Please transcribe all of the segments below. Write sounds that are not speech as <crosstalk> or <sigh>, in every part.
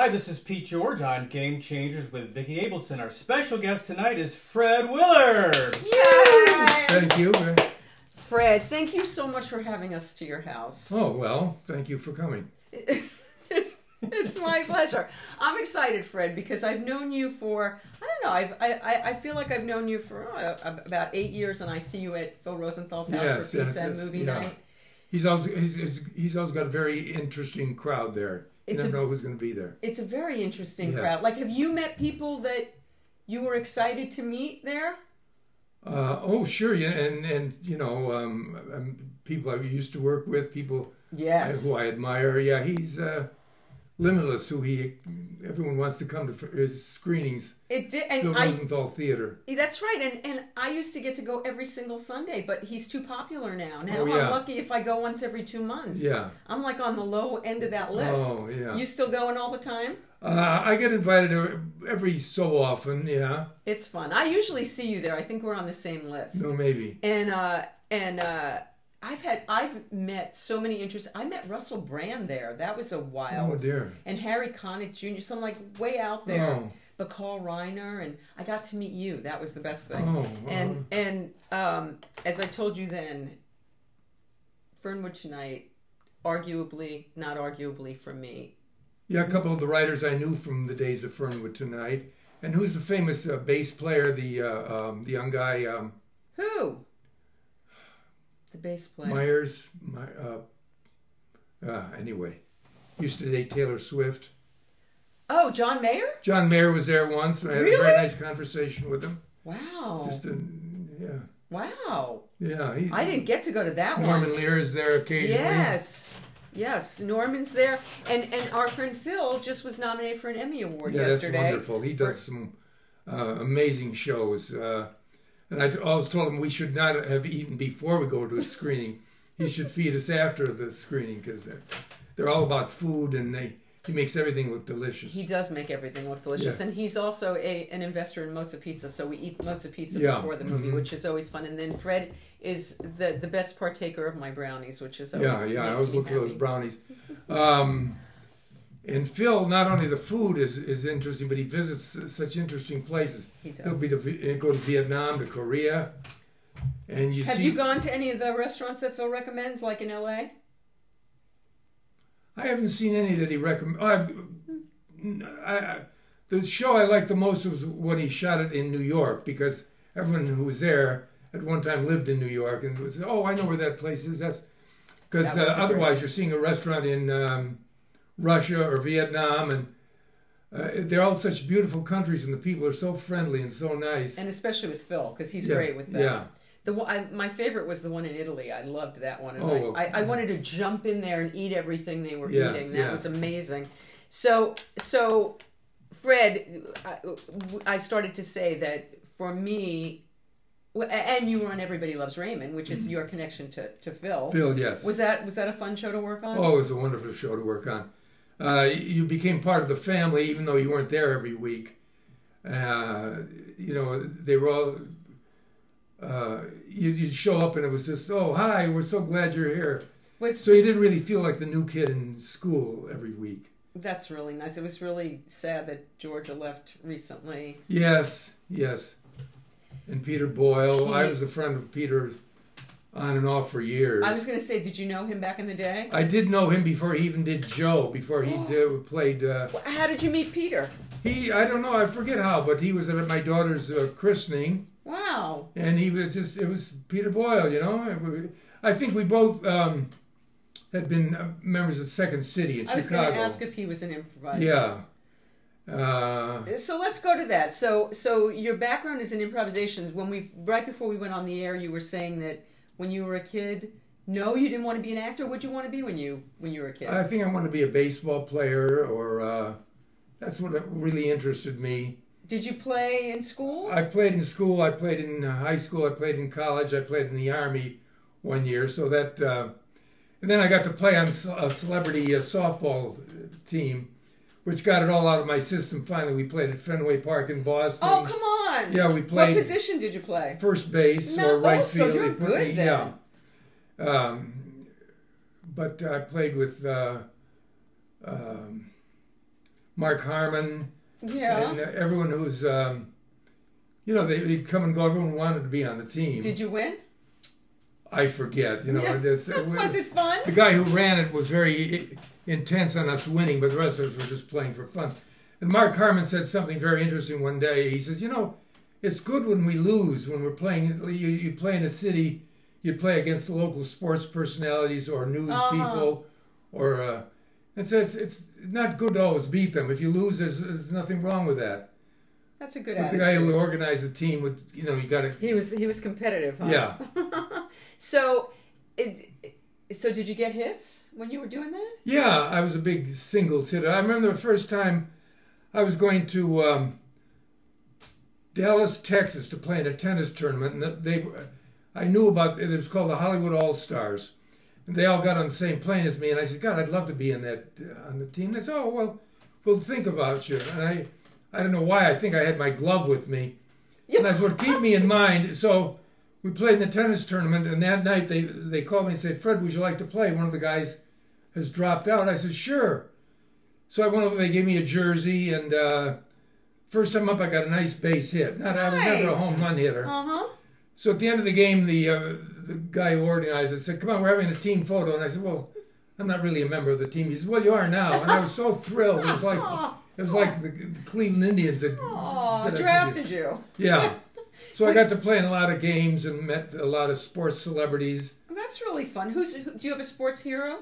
Hi, this is Pete George on Game Changers with Vicki Abelson. Our special guest tonight is Fred Willard. Yay! Thank you. Fred, thank you so much for having us to your house. Oh, well, thank you for coming. <laughs> it's it's my pleasure. I'm excited, Fred, because I've known you for I don't know. I've, I I- I feel like I've known you for uh, about eight years, and I see you at Phil Rosenthal's house Yes, for yes, pizza and yes, movie yeah. night. He's always he's, he's, he's always got a very interesting crowd there. You It's never a- know who's going to be there. It's a very interesting Yes. crowd. Like, have you met people that you were excited to meet there? Uh, oh, sure, yeah, and and you know, um, um, people I used to work with, people Yes. who I admire. Yeah, he's uh, limitless. Who he everyone wants to come to his screenings. It did, and I Rosenthal Theater. That's right, and and I used to get to go every single Sunday, but he's too popular now. Now Oh, yeah. I'm lucky if I go once every two months. Yeah. I'm like on the low end of that list. Oh, yeah. You still going all the time? Uh, I get invited every, every so often. Yeah, It's fun. I usually see you there. I think we're on the same list. no, maybe. And uh and uh I've had I've met so many interesting. I met Russell Brand there. That was a wild. Oh dear. And Harry Connick Jr. Some like way out there. Oh. But Carl Reiner and I got to meet you. That was the best thing. Oh, and and um, as I told you then, Fernwood tonight, arguably, not arguably for me. Yeah, a couple of the writers I knew from the days of Fernwood tonight. And who's the famous uh, bass player, the uh, um, the young guy um, Who? The bass player. Myers? My, uh, uh, anyway, used to date Taylor Swift. oh, John Mayer. John Mayer was there once. and I had a very nice conversation with him. Wow. Just a, yeah, wow. yeah. He, I didn't get to go to that Norman one. Norman Lear is there occasionally. Yes. Yes, Norman's there, and and our friend Phil just was nominated for an Emmy Award Yeah, yesterday. that's wonderful. He for- does some uh, amazing shows. Uh, and I always told him we should not have eaten before we go to a screening. he should feed us after the screening because they're, they're all about food and they he makes everything look delicious. He does make everything look delicious, Yeah. and he's also a an investor in Mozza Pizza. So we eat Mozza Pizza Yeah. before the movie, Mhm. which is always fun. And then Fred is the the best partaker of my brownies, which is always yeah, yeah. I always look for those brownies. Um, and Phil, not only the food is, is interesting, but he visits such interesting places. He does. He'll be to go to Vietnam, to Korea, and you Have see. you gone to any of the restaurants that Phil recommends, like in L.A.? I haven't seen any that he recommend. I've, I, I, the show I liked the most was when he shot it in New York because everyone who was there at one time lived in New York and was oh I know where that place is. That's because That uh, otherwise great- you're seeing a restaurant in um, Russia or Vietnam and. Uh, they're all such beautiful countries, and the people are so friendly and so nice. And especially with Phil, because he's Yeah, great with that. yeah. The one, I, my favorite was the one in Italy. I loved that one. And Oh, I, I, I wanted to jump in there and eat everything they were Yes, eating. That yeah. was amazing. So, so Fred, I, I started to say that for me, and you were on Everybody Loves Raymond, which is your connection to, to Phil. Phil, yes. Was that was that a fun show to work on? Oh, it was a wonderful show to work on. Uh, you became part of the family, even though you weren't there every week. Uh, you know, they were all. Uh, you, you'd show up and it was just, oh, hi, we're so glad you're here. Was So you didn't really feel like the new kid in school every week. that's really nice. It was really sad that Georgia left recently. Yes, yes. And Peter Boyle, I was a friend of Peter on and off for years. I was going to say, did you know him back in the day? I did know him before he even did Joe, before he did, played. Uh, How did you meet Peter? He, I don't know, I forget how, but he was at my daughter's uh, christening, Wow. and he was just, it was Peter Boyle, you know. I think we both um, had been uh, members of Second City in Chicago. I was going to ask if he was an improviser. yeah. Uh, So let's go to that. So, so your background is in improvisations. When we right before we went on the air, you were saying that when you were a kid, no, you didn't want to be an actor. What'd you want to be when you when you were a kid? I think I wanted to be a baseball player, or uh, that's what really interested me. Did you play in school? I played in school, I played in uh, high school, I played in college, I played in the Army one year, so that. Uh, and then I got to play on a celebrity uh, softball uh, team, which got it all out of my system. Finally, we played at Fenway Park in Boston. oh, come on. Yeah, we played. What position did you play? first base No, or right oh, so field. you're They good me- then. Yeah. Um, but I played with uh, um, Mark Harmon, Yeah. and uh, everyone who's, um, you know, they, they'd come and go. Everyone wanted to be on the team. Did you win? I forget, you know. Yeah. this- <laughs> Was it fun? the guy who ran it was very intense on us winning, but the rest of us were just playing for fun. And Mark Harmon said something very interesting one day. He says, "You know, it's good when we lose when we're playing. You, you play in a city, you play against the local sports personalities or news Uh-huh. people, or uh, and so it's it's not good to always beat them. If you lose, there's, there's nothing wrong with that. That's a good But the guy who organized the team would, you know, you got to, he was he was competitive, huh? yeah. <laughs> So, it, so did you get hits when you were doing that? Yeah, I was a big singles hitter. I remember the first time I was going to um, Dallas, Texas, to play in a tennis tournament, and they, I knew about it. It was called the Hollywood All Stars, and they all got on the same plane as me. And I said, God, I'd love to be in that uh, on the team. They said, Oh well, we'll think about you. And I, I don't know why. I think I had my glove with me, and I said, Well, keep me in mind. So. We played in the tennis tournament, and that night they, they called me and said, Fred, would you like to play? One of the guys has dropped out. I said, sure. So I went over, they gave me a jersey, and uh, first time up, I got a nice base hit. Not, I was never a home run hitter. Uh huh. So at the end of the game, the, uh, the guy who organized it said, come on, we're having a team photo. And I said, well, I'm not really a member of the team. He said, well, you are now. And I was so thrilled. It was like, it was like the, Cleveland Indians that Oh, said I could drafted you. Yeah. So I got to play in a lot of games and met a lot of sports celebrities. That's really fun. Who's who, do you have a sports hero?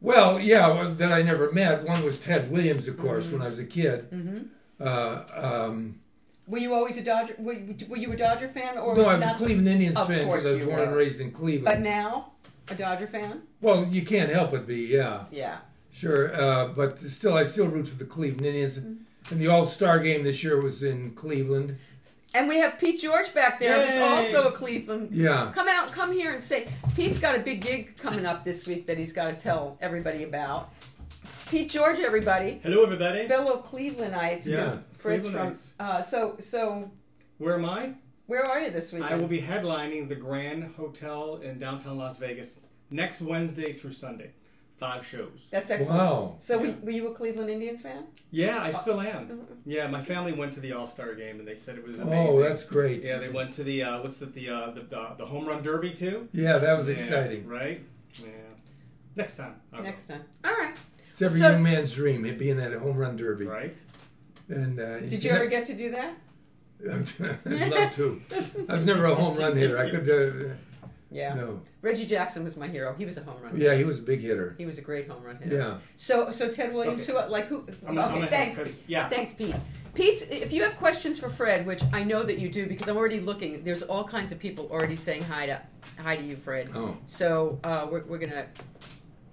Well, yeah, that I never met. One was Ted Williams, of course, when I was a kid. Mm-hmm. Uh, um, Were you always a Dodger? Were, were you a Dodger fan or no, I was a Cleveland Indians Of fan because I was born and raised in Cleveland. But now, a Dodger fan? well, you can't help but be, yeah, Yeah. sure. Uh, but still, I still root for the Cleveland Indians. Mm-hmm. And the All Star game this year was in Cleveland. And we have Pete George back there, who's also a Cleveland. Yeah. Come out, come here and say Pete's got a big gig coming up this week that he's got to tell everybody about. Pete George, everybody, Hello, everybody. fellow Clevelandites. Yeah, because Fred's from. Uh, so, so Where am I? where are you this week? I will be headlining the Grand Hotel in downtown Las Vegas next Wednesday through Sunday. Five shows. That's excellent. Wow. So, Yeah. were, were you a Cleveland Indians fan? Yeah, I still Uh, am. Yeah, my family went to the All Star game and they said it was amazing. Oh, that's great. Yeah, they went to the uh, what's it, the uh, the the the home run derby too. Yeah, that was Yeah, exciting. right? Yeah. Next time. I'll go. Next time. All right. It's every So- young man's dream, it being that home run derby. Right. And uh, Did you ever get to do that? <laughs> I'd love to. <laughs> I was never a home run hitter. I could. Yeah. no. Reggie Jackson was my hero. He was a home run. Yeah, hitter. he was a big hitter. He was a great home run hitter. Yeah. So, so Ted Williams, Okay. who like who? I'm not, okay, I'm thanks. because- yeah. Thanks, Pete. Pete, if you have questions for Fred, which I know that you do because I'm already looking, there's all kinds of people already saying hi to hi to you, Fred. Oh. So uh, we're, we're gonna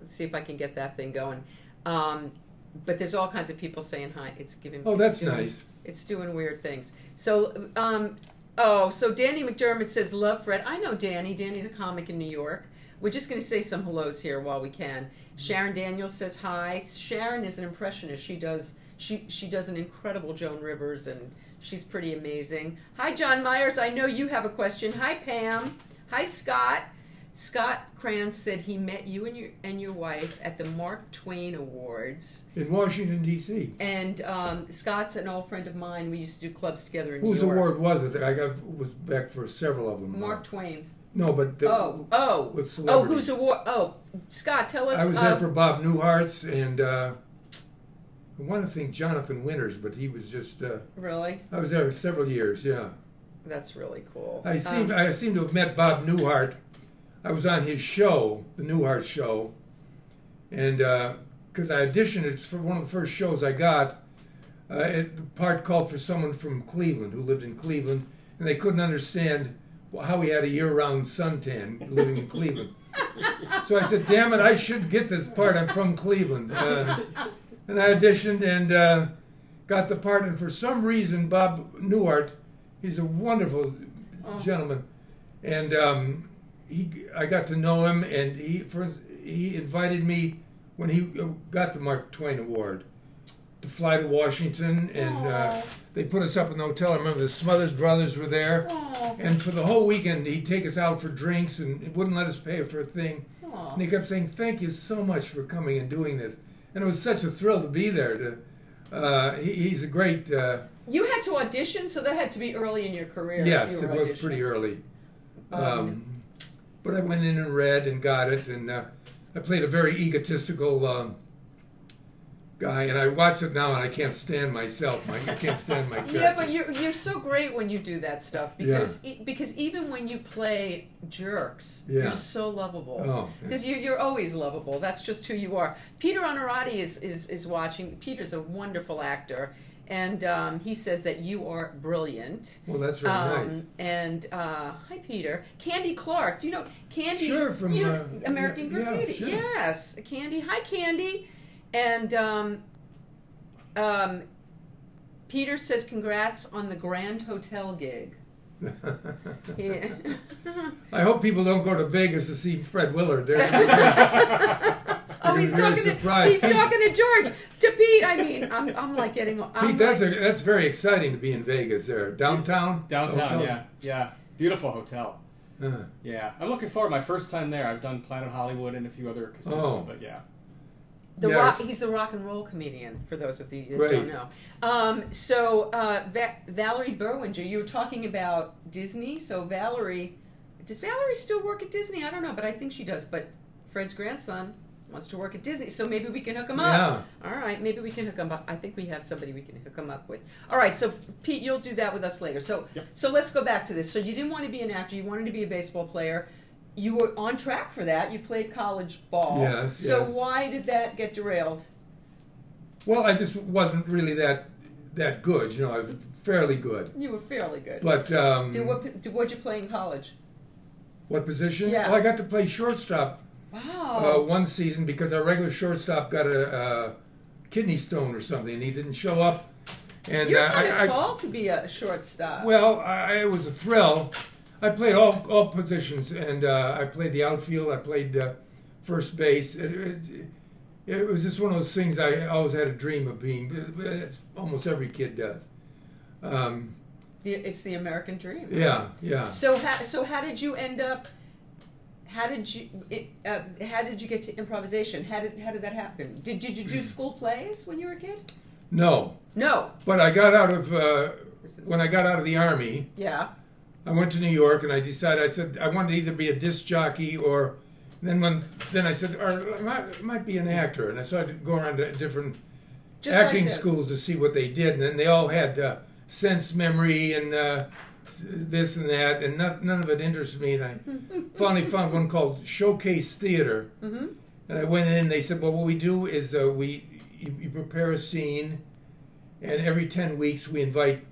see if I can get that thing going. Um, but there's all kinds of people saying hi. It's giving. Oh, it's that's doing- nice. It's doing weird things. So, um, oh, so Danny McDermott says, "Love Fred." I know Danny. Danny's a comic in New York. We're just going to say some hellos here while we can. Sharon Daniels says hi. Sharon is an impressionist. She does she she does an incredible Joan Rivers, and she's pretty amazing. Hi, John Myers. I know you have a question. Hi, Pam. Hi, Scott. Scott Kranz said he met you and your and your wife at the Mark Twain Awards. In Washington D.C. And um, Scott's an old friend of mine. We used to do clubs together in Whose New York. award was it? I got was back for several of them. Mark Twain. No, but the, Oh, oh, with oh, whose award? Oh, Scott, tell us. I was uh, there for Bob Newhart's and uh, I want to think Jonathan Winters, but he was just. Uh, really. I was there several years. Yeah, That's really cool. I seem Um, I seem to have met Bob Newhart. I was on his show, the Newhart Show, and because I auditioned, it's for one of the first shows I got. Uh, it, the part called for someone from Cleveland who lived in Cleveland, and they couldn't understand how he had a year-round suntan living in Cleveland. So I said, "Damn it, I should get this part. I'm from Cleveland." Uh, and I auditioned and uh, got the part. And for some reason, Bob Newhart, he's a wonderful Oh. gentleman, and um, he I got to know him, and he first he invited me when he uh, got the Mark Twain Award to fly to Washington, and uh, they put us up in the hotel. I remember the Smothers Brothers were there. Aw, And for the whole weekend, he'd take us out for drinks and wouldn't let us pay for a thing. aw. And he kept saying, "Thank you so much for coming and doing this." and it was such a thrill to be there. To uh, he, he's a great. Uh, You had to audition, so that had to be early in your career. yes, you it was pretty early. Um, Um, but I went in and read and got it, and uh, I played a very egotistical um, guy, and I watch it now, and I can't stand myself. My, I can't stand my character. <laughs> Yeah, but you're you're so great when you do that stuff because e- because even when you play jerks, Yeah. you're so lovable. Oh, Because you're, you're always lovable. That's just who you are. Peter Onorati is, is, is watching. Peter's a wonderful actor, and um, he says that you are brilliant. well, that's very Um, nice. And uh, hi, Peter. Candy Clark. Do you know Candy? Sure, from, you know, uh, American yeah, yeah, Graffiti. sure. Yes, Candy. Hi, Candy. And um, um, Peter says, "Congrats on the Grand Hotel gig." Yeah. I hope people don't go to Vegas to see Fred Willard. They're, <laughs> oh, he's Very talking to he's talking to George to Pete. I mean, I'm, I'm like getting. I'm Pete, that's a, that's very exciting to be in Vegas. There, downtown. Downtown, Hotel. yeah, yeah, beautiful hotel. Uh, Yeah, I'm looking forward. My first time there. I've done Planet Hollywood and a few other casinos, Oh. but yeah. The Yeah, rock, he's the rock and roll comedian. For those of you that Right. don't know, um, so uh, Va- Valerie Berwinger, you were talking about Disney. So Valerie, does Valerie still work at Disney? I don't know, but I think she does. But Fred's grandson wants to work at Disney, so maybe we can hook him up. Yeah. All right, maybe we can hook him up. I think we have somebody we can hook him up with. All right, so Pete, you'll do that with us later. So, Yep. so let's go back to this. So you didn't want to be an actor; you wanted to be a baseball player. You were on track for that. You played college ball. Yes, So yes. why did that get derailed? Well, I just wasn't really that that good. You know, I was fairly good. You were fairly good. But um, Did what? Did what'd you play in college? what position? Yeah. Well, I got to play shortstop uh, Wow. one season because our regular shortstop got a, uh kidney stone or something, and he didn't show up. And You're uh, kind of I, I, tall to be a shortstop. Well, I, it was a thrill. I played all all positions, and uh, I played the outfield. I played uh, first base. It, it, it was just one of those things I always had a dream of being. It's almost every kid does. Um, it's the American dream. yeah, yeah. So how, so how did you end up? How did you? It, uh, how did you get to improvisation? How did how did that happen? Did did you do school plays when you were a kid? No, No. but I got out of uh, is- when I got out of the army. Yeah. I went to New York and I decided I said I wanted to either be a disc jockey or then when then I said or I might, might be an actor. And I started going around to different Just acting like schools to see what they did. And then they all had uh, sense memory and uh, this and that. And none, none of it interested me. And I <laughs> finally found one called Showcase Theater. Mm-hmm. and I went in and they said well what we do is uh, we you, you prepare a scene. And every 10 weeks we invite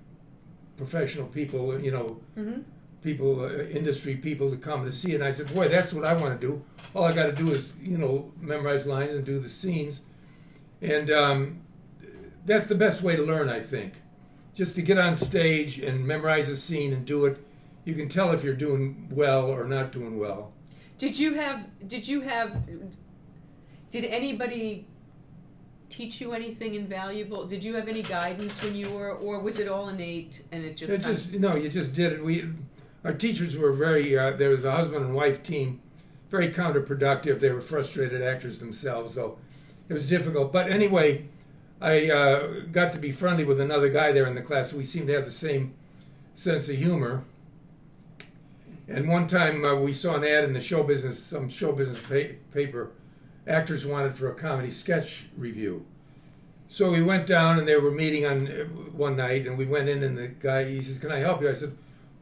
professional people you know Mm-hmm. people, uh, industry people to come to see it. And I said, boy, that's what I want to do. All I got to do is, you know, memorize lines and do the scenes. And um, that's the best way to learn, I think. Just to get on stage and memorize a scene and do it. You can tell if you're doing well or not doing well. Did you have? Did you have? Did anybody teach you anything invaluable? Did you have any guidance when you were, or was it all innate and it just? It just no, you just did it. We, our teachers were very. Uh, there was a husband and wife team, very counterproductive. They were frustrated actors themselves, so it was difficult. But anyway, I uh, got to be friendly with another guy there in the class. We seemed to have the same sense of humor. And one time uh, we saw an ad in the show business, some show business pa- paper, actors wanted for a comedy sketch review. So we went down and they were meeting on uh, one night, and we went in, and the guy he says, "Can I help you?" I said,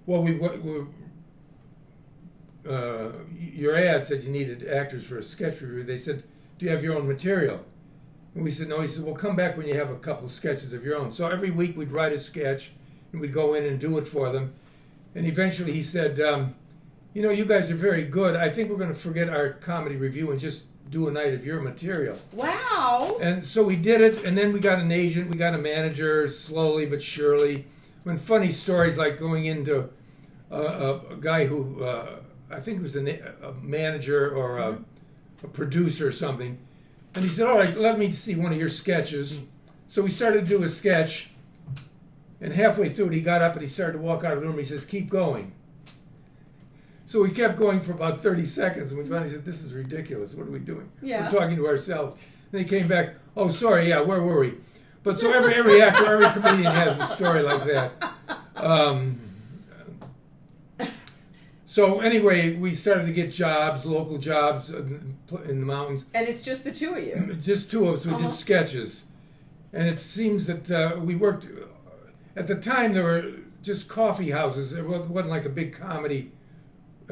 "Well, we, we uh, your ad said you needed actors for a sketch review." They said, "Do you have your own material?" And we said, "No." He said, "Well, come back when you have a couple sketches of your own." So every week we'd write a sketch, and we'd go in and do it for them. And eventually he said, um, "You know, you guys are very good. I think we're going to forget our comedy review and just do a night of your material." wow. And so we did it, and then we got an agent, we got a manager, slowly but surely. When funny stories like going into uh, a, a guy who uh, I think was a, a manager or a, a producer or something, and he said, "All right, let me see one of your sketches." So we started to do a sketch, and halfway through it, he got up and he started to walk out of the room. He says, "Keep going." So we kept going for about 30 seconds, and we finally said, This is ridiculous. What are we doing? Yeah. We're talking to ourselves. they came back. Oh, sorry, yeah, where were we? But so <laughs> every every actor, every comedian has a story like that. Um, so anyway, we started to get jobs, local jobs in in the mountains. And it's just the two of you. Just two of us. We Uh-huh. did sketches, and it seems that uh, we worked. At the time, there were just coffee houses. It wasn't like a big comedy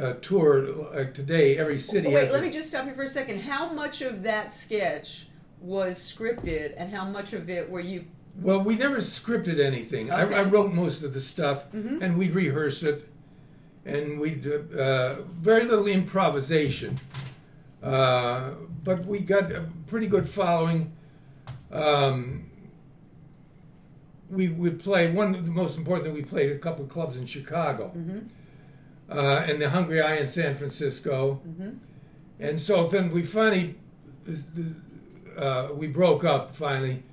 uh, tour like today. Every city. Oh, wait, let a- me just stop you for a second. How much of that sketch was scripted, and how much of it were you? Well, we never scripted anything. I, Okay. I wrote most of the stuff, Mhm. and we'd rehearse it, and we'd uh, very little improvisation. Uh, but we got a pretty good following. Um, we would play one of the most important thing we played a couple of clubs in Chicago, Mm-hmm. Uh, and the Hungry Eye in San Francisco. Mm-hmm. And so then we finally, uh, we broke up finally.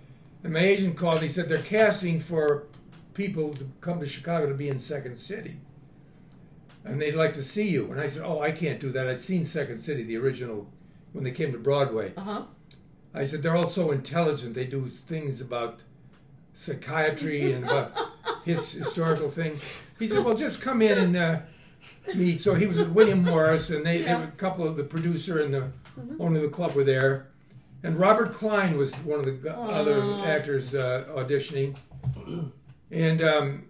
And my agent called. He said they're casting for people to come to Chicago to be in Second City, and they'd like to see you. And I said, "Oh, I can't do that. I'd seen Second City, the original, when they came to Broadway." Uh huh. I said they're all so intelligent. They do things about psychiatry and about his <laughs> historical things. He said, "Well, just come in and uh, meet." So he was with William Morris, and they, they Yeah. a couple of the producer and the owner of the club were there, and Robert Klein was one of the other Aw. actors uh, auditioning, and um,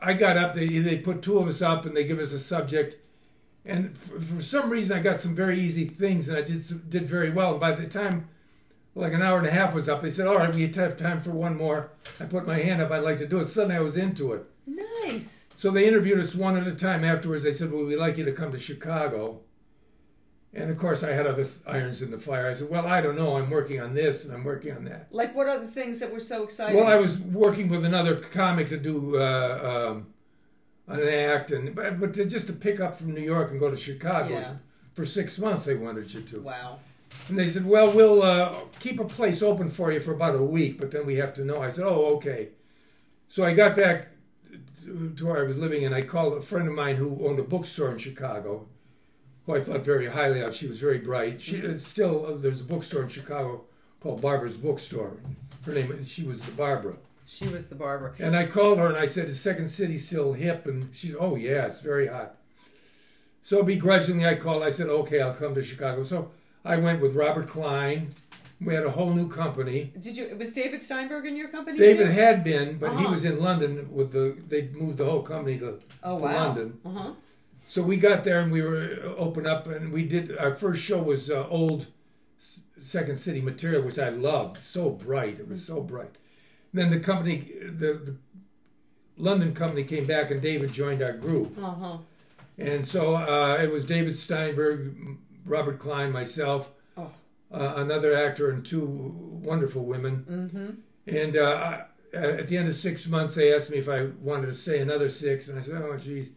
I got up. They they put two of us up, and they give us a subject. And for, for some reason, I got some very easy things, and I did did very well. And by the time, like an hour and a half was up, they said, "All right, we have time for one more." I put my hand up. I'd like to do it. Suddenly, I was into it. Nice. So they interviewed us one at a time. Afterwards, they said, "Well, we'd like you to come to Chicago." And of course, I had other irons in the fire. I said, "Well, I don't know. I'm working on this and I'm working on that." Like, what are the things that were so exciting? Well, I was working with another comic to do uh, um, an act, and but, but to, just to pick up from New York and go to Chicago Yeah. for six months. They wanted you to, Wow. and they said, "Well, we'll uh, keep a place open for you for about a week, but then we have to know." I said, "Oh, okay." So I got back to where I was living, and I called a friend of mine who owned a bookstore in Chicago, who I thought very highly of. She was very bright. She still uh, there's a bookstore in Chicago called Barbara's Bookstore. Her name she was the Barbara. She was the barber. And I called her and I said, "Is Second City still hip?" And she, said, "Oh yeah, it's very hot." So begrudgingly, I called. I said, "Okay, I'll come to Chicago." So I went with Robert Klein. We had a whole new company. Did you? Was David Steinberg in your company? David too? had been, but he Uh-huh. was in London with the. They moved the whole company to, Oh to wow. London. Uh huh. So we got there and we were uh, open up and we did our first show was uh, old Second City material, which I loved. So bright, it was so bright. then the company, the, the London company came back and David joined our group, Uh huh. and so uh, it was David Steinberg, Robert Klein, myself. Uh, another actor, and two wonderful women. Mm-hmm. And uh, at the end of six months, they asked me if I wanted to say another six, and I said, "Oh, geez."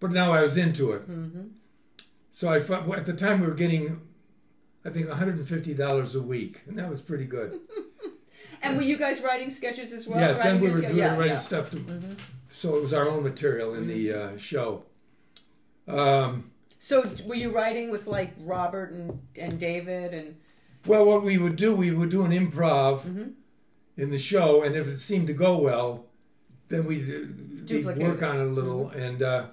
But now I was into it. Mm-hmm. So I well, at the time we were getting, I think, one hundred and fifty dollars a week, and that was pretty good. <laughs> And were you guys writing sketches as well? yes, then we were ske- doing yeah, writing yeah. stuff, to, Mhm. so it was our own material in the uh, show. Um, So were you writing with like Robert and, and David and? Well, what we would do, we would do an improv Mhm. in the show, and if it seemed to go well, then we'd, uh, we'd work on it a little. And uh,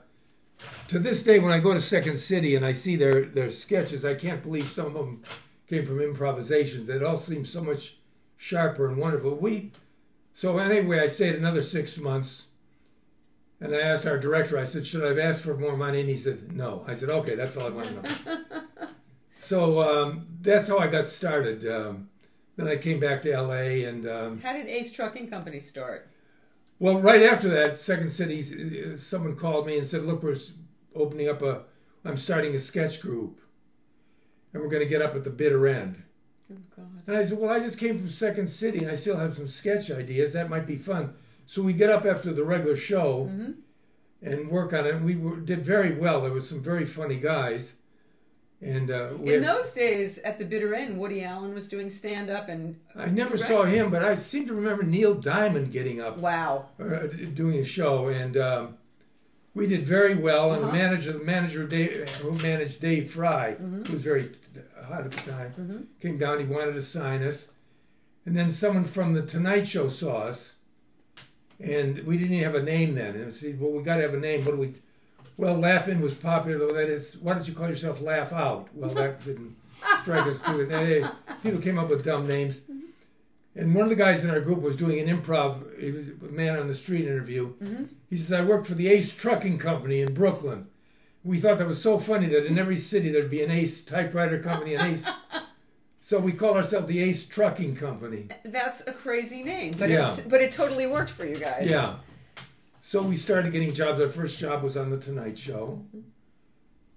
to this day, when I go to Second City and I see their their sketches, I can't believe some of them came from improvisations. It all seems so much sharper and wonderful. We so anyway, I stayed another six months, and I asked our director. I said, "Should I have asked for more money?" And he said, "No." I said, "Okay, that's all I want to know." <laughs> so um, that's how I got started. Um, then I came back to L.A. and. Um, How did Ace Trucking Company start? well, right after that, Second City, uh, someone called me and said, "Look, we're opening up a. I'm starting a sketch group, and we're going to get up at the bitter end." Oh God. And I said, "Well, I just came from Second City, and I still have some sketch ideas. That might be fun." So we get up after the regular show hmm and work on it. And we were, did very well. There were some very funny guys, and uh, In those days, at the bitter end, Woody Allen was doing stand up and I never Right. saw him, but I seem to remember Neil Diamond getting up wow. uh, doing a show, and um, we did very well, and Uh-huh. the manager, the manager Dave, who managed Dave Frye, Mhm. who was very hot at the time, Mhm. came down. He wanted to sign us, and then someone from the Tonight Show saw us, and we didn't even have a name then. And said, "Well, we got to have a name. What do we?" Well, Laugh In was popular. Though that is, why don't you call yourself Laugh Out? Well, that <laughs> didn't strike us too. And they, people came up with dumb names. And one of the guys in our group was doing an improv, he was a man on the street interview. Mhm. He says, I work for the Ace Trucking Company in Brooklyn. We thought that was so funny that in every city there'd be an Ace typewriter company, an Ace. <laughs> So we call ourselves the Ace Trucking Company. That's a crazy name, but Yeah. it's, but it totally worked for you guys. Yeah. So we started getting jobs. Our first job was on the Tonight Show,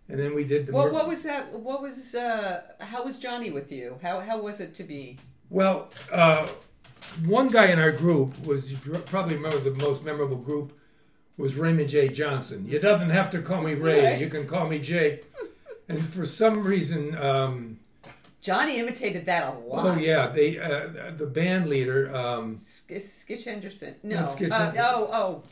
and then we did the. Well, Mer- what was that? What was? Uh, how was Johnny with you? How how was it to be? Well, uh, one guy in our group was you probably remember the most memorable group was Raymond J. Johnson. You doesn't have to call me Ray. Right. You can call me Jay. And for some reason, um, Johnny imitated that a lot. oh yeah, they uh, the band leader. Um, Sk- Skitch Henderson. No. Not Skitch uh, Hen- oh oh.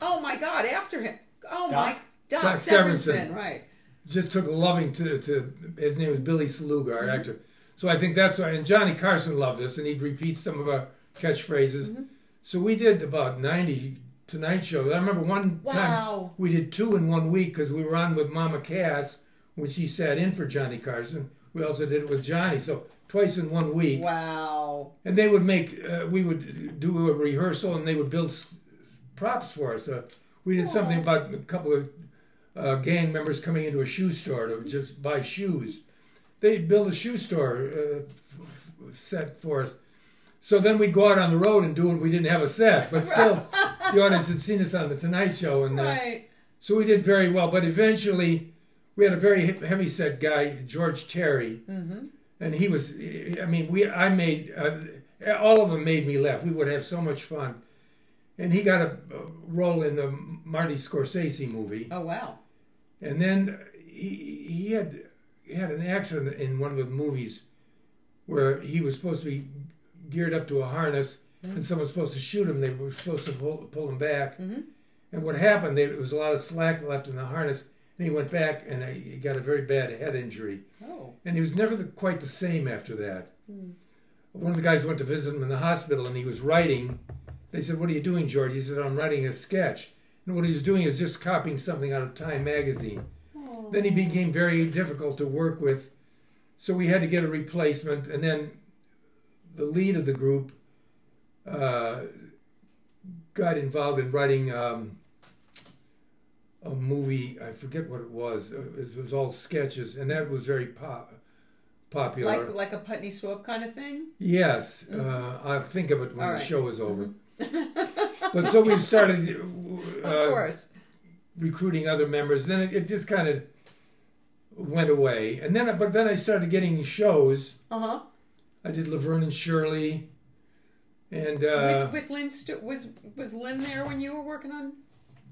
Oh my God! After him. Oh my. Doc? Doc, Doc Severinsen. Severinsen. Right. just took a loving to, to his name was Billy Saluga, our Mm-hmm. actor. So I think that's why. And Johnny Carson loved us, and he'd repeat some of our catchphrases. Mm-hmm. So we did about ninety Tonight shows. I remember one time we did two in one week because we were on with Mama Cass when she sat in for Johnny Carson. We also did it with Johnny, so twice in one week. Wow. And they would make, uh, we would do a rehearsal, and they would build props for us. Uh, we did something about a couple of uh, gang members coming into a shoe store to just buy shoes. They built a shoe store uh, set for us. So then we'd go out on the road and do it. We didn't have a set, but still, <laughs> the audience had seen us on the Tonight Show, and uh, Right. so we did very well. But eventually, we had a very heavy set guy, George Terry, Mm-hmm. and he was. I mean, we. I made uh, all of them made me laugh. We would have so much fun, and he got a, role in the Marty Scorsese movie, Oh wow. and then he he had he had an accident in one of the movies where he was supposed to be geared up to a harness, and someone was supposed to shoot him. They were supposed to pull, pull him back. Mhm. And what happened? There was a lot of slack left in the harness, and he went back and he got a very bad head injury. Oh. And he was never the, quite the same after that. Hmm. One of the guys went to visit him in the hospital, and he was writing. They said, "What are you doing, George?" He said, "I'm writing a sketch." And what he was doing is just copying something out of Time magazine. Oh. Then he became very difficult to work with, so we had to get a replacement. And then the lead of the group uh, got involved in writing um, a movie. I forget what it was. Uh, It was all sketches, and that was very pop- popular. Like like a Putney Swope kind of thing. yes, uh, I'll think of it when the show is over. but so we started <laughs> Of uh, course. recruiting other members. and Then it, it just kind of went away, and then but then I started getting shows. Uh huh. I did Laverne and Shirley, and uh, with with Lynn Stu- was was Lynn there when you were working on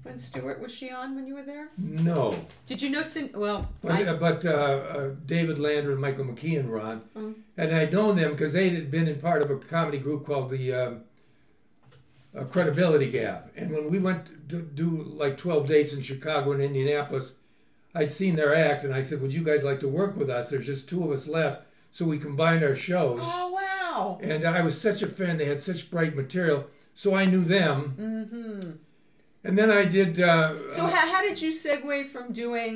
Lynn Stewart? Was she on when you were there? no, Did you know? Cin- well, but I, uh, but uh, uh, David Lander and Michael McKean were on, Mm. and I'd known them because they had been in part of a comedy group called the um, uh, Credibility Gap. And when we went to do like twelve dates in Chicago and Indianapolis, I'd seen their act, and I said, "Would you guys like to work with us? There's just two of us left." So we combined our shows. oh wow. And I was such a fan. They had such bright material. So I knew them. Mm-hmm. And then I did. Uh, So how, how did you segue from doing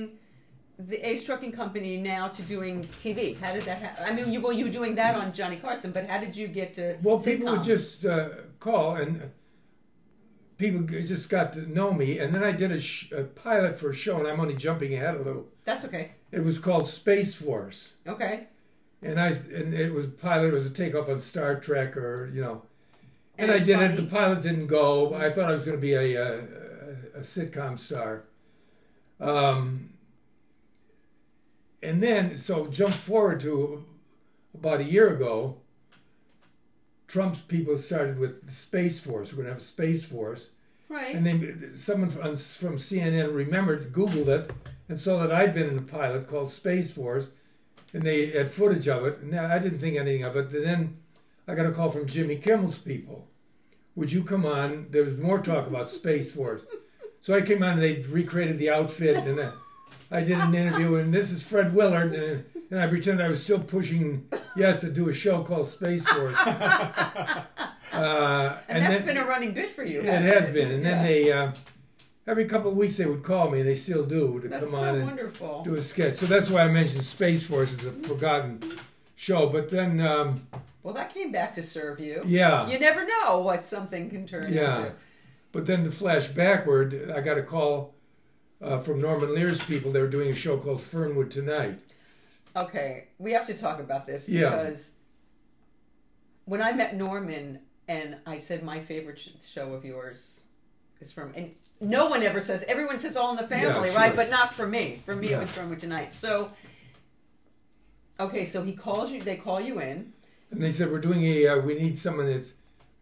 the Ace Trucking Company now to doing TV? How did that happen? I mean, you well, you were doing that on Johnny Carson, but how did you get to? well, people would just uh, call, and people just got to know me. And then I did a, sh- a pilot for a show, and I'm only jumping ahead a little. That's okay. It was called Space Force, Okay. and I and it was pilot. It was a takeoff on Star Trek, or you know. And, And I did it. The pilot didn't go. I thought I was going to be a, a, a sitcom star. Um, and then, so jump forward to about a year ago. Trump's people started with the Space Force. We're going to have a Space Force. Right. And then someone from, from CNN remembered, Googled it, and saw that I'd been in a pilot called Space Force, and they had footage of it. And I didn't think anything of it. And then I got a call from Jimmy Kimmel's people. Would you come on? There was more talk about Space Force. So I came on and they recreated the outfit and uh, I did an interview and this is Fred Willard and, and I pretended I was still pushing yes to do a show called Space Force. <laughs> Uh, And, that's then- been a running bit for you. it hasn't has been. And then Yeah. they uh, every couple of weeks they would call me. They still do to That's come so on and wonderful. do a sketch. So that's why I mentioned Space Force as a forgotten show. But then, um, Well, that came back to serve you. yeah, You never know what something can turn Yeah. into. But then to flash backward, I got a call uh, from Norman Lear's people. They were doing a show called Fernwood Tonight. Okay, we have to talk about this Yeah. because when I met Norman and I said my favorite show of yours is from, and no one ever says, everyone says All in the Family, Yeah, right? sure. But not for me. For me, it was Fernwood Tonight. So, okay, so he calls you, they call you in. And they said, We're doing a, uh, we need someone that's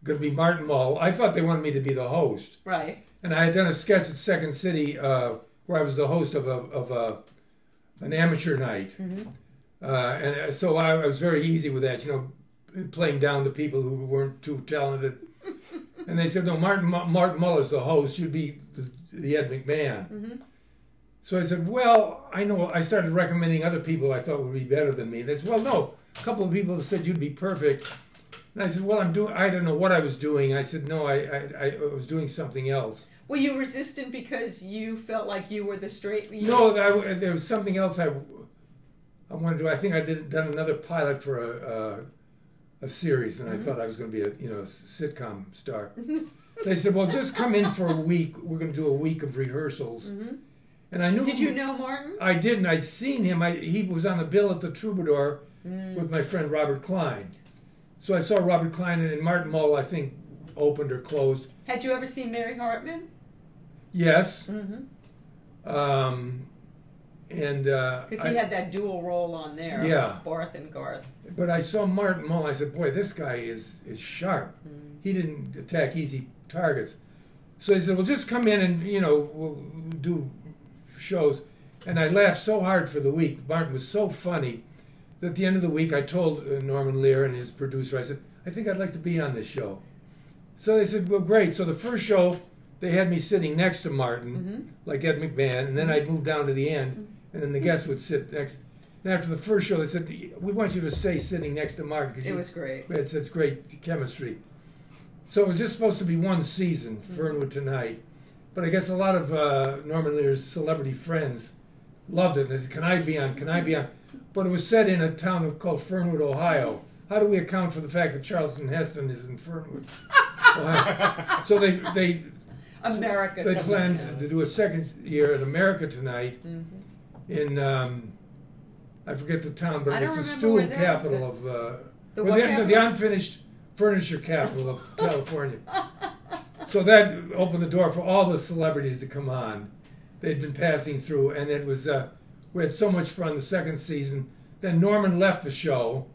going to be Martin Mull. I thought they wanted me to be the host. Right. And I had done a sketch at Second City uh, where I was the host of a, of a, an amateur night. Mhm. Uh, and uh, so I, I was very easy with that, you know, playing down the people who weren't too talented. and they said, no, Martin, Martin Muller's the host. You'd be the, the Ed McMahon. Mhm. So I said, well, I know. I started recommending other people I thought would be better than me. They said, well, no, a couple of people said you'd be perfect. And I said, well, I'm doing. I don't know what I was doing. I said, no, I, I, I was doing something else. Were you resistant because you felt like you were the straight? You No, that, there was something else I, I wanted to do. I think I did done another pilot for a a, a series, and I thought I was going to be a you know sitcom star. <laughs> they said, "Well, just come in for a week. We're going to do a week of rehearsals." Mhm. And I knew. Did you know Martin? I didn't. I'd seen him. I, he was on the bill at the Troubadour Mm. with my friend Robert Klein. So I saw Robert Klein and Martin Mull. I think opened or closed. Had you ever seen Mary Hartman? Yes. Mm-hmm. Um, and uh, Because I- he had that dual role on there. Yeah. Barth and Garth. But I saw Martin Mull. I said, "Boy, this guy is is sharp. He didn't attack easy targets." So he said, "Well, just come in and you know we'll do shows." And I laughed so hard for the week. Martin was so funny at the end of the week, I told uh, Norman Lear and his producer, I said, "I think I'd like to be on this show." So they said, "Well, great." So the first show, they had me sitting next to Martin, Mm-hmm. like Ed McMahon, and then I'd move down to the end, and then the guests would sit next. And after the first show, they said, "We want you to stay sitting next to Martin because It was great. we had such great chemistry." So it was just supposed to be one season, Fernwood Tonight, but I guess a lot of uh, Norman Lear's celebrity friends loved it. They said, "Can I be on? Can I be on?" But it was set in a town of- called Fernwood, Ohio. How do we account for the fact that Charlton Heston is in Fernwood? Ohio? <laughs> So they they America. they planned to do a second year in America tonight Mhm. in um, I forget the town, but it was the stool capital of uh, The well, the, the unfinished furniture capital of <laughs> California. so that opened the door for all the celebrities to come on. They'd been passing through, and it was uh, we had so much fun the second season. Then Norman left the show,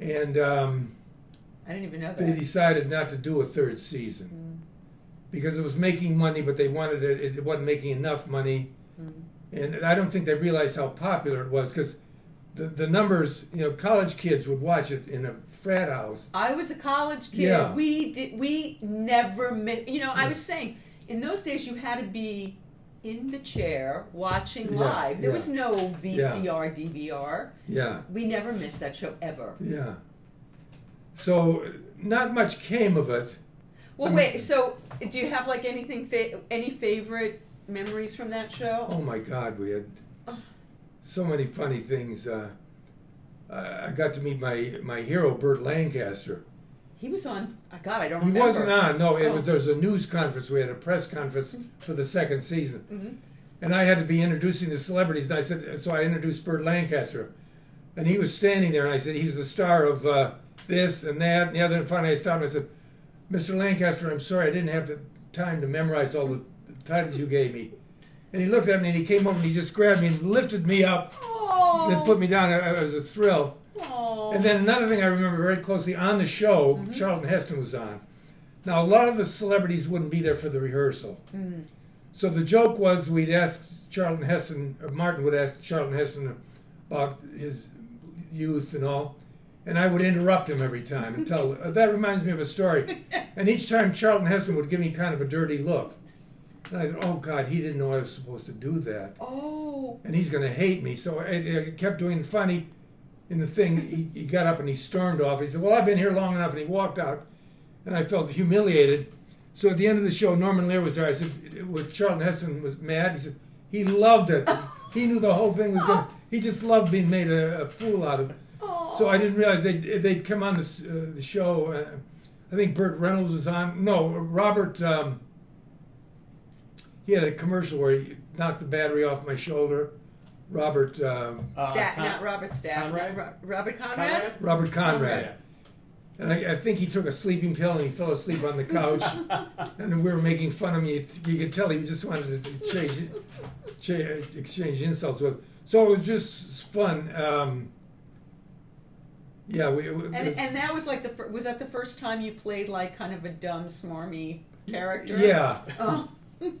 and um, I didn't even know they decided not to do a third season Mm. because it was making money, but they wanted it. It wasn't making enough money, Mm. and I don't think they realized how popular it was because the the numbers. You know, college kids would watch it in a frat house. I was a college kid. Yeah. We did. We never. Mi- you know, I was saying in those days you had to be in the chair watching Yeah, live. There yeah. was no VCR, DVR. Yeah, We never missed that show ever. yeah. So not much came of it. Well, I mean- wait. So, do you have like anything, fa- any favorite memories from that show? Oh my God, we had so many funny things. Uh, I I got to meet my my hero Burt Lancaster. He was on. uh, God, I don't remember. He remember. wasn't on. No, it Oh. was there was a news conference. We had a press conference for the second season, Mhm. and I had to be introducing the celebrities. And I said, so I introduced Burt Lancaster, and he was standing there, and I said, he's the star of uh, this and that and the other. And finally, I stopped. and I said, Mr. Lancaster, I'm sorry, I didn't have the time to memorize all the titles you gave me. And he looked at me, and he came over, and he just grabbed me and lifted me up, Oh. and put me down. It was a thrill. Oh. And then another thing I remember very closely on the show, Mm-hmm. Charlton Heston was on. Now a lot of the celebrities wouldn't be there for the rehearsal, Mhm. so the joke was we'd ask Charlton Heston, or Martin would ask Charlton Heston about his youth and all, and I would interrupt him every time and tell. uh, that reminds me of a story. <laughs> And each time Charlton Heston would give me kind of a dirty look, And I thought, oh God, he didn't know I was supposed to do that, Oh. and he's going to hate me. So I, I kept doing funny. In the thing, he, he got up and he stormed off. He said, "Well, I've been here long enough," and he walked out. And I felt humiliated. So at the end of the show, Norman Lear was there. I said, "Was Charlton Heston was mad?" He said, "He loved it. He knew the whole thing was good. He just loved being made a, a fool out of." So I didn't realize they they'd come on this, uh, the show. Uh, I think Burt Reynolds was on. No, Robert. Um, he had a commercial where he knocked the battery off my shoulder. Robert um, Uh, Stat, Con- not Robert Stat. Conrad? not Ro- Robert Conrad? Conrad? Robert Conrad. Yeah. And I, I think he took a sleeping pill and he fell asleep on the couch. <laughs> and we were making fun of me. You could tell he just wanted to change, cha- exchange insults with. So it was just fun. Um, yeah, we. we And, and that was like the fir- was that the first time you played like kind of a dumb, smarmy character? yeah, Oh, <laughs>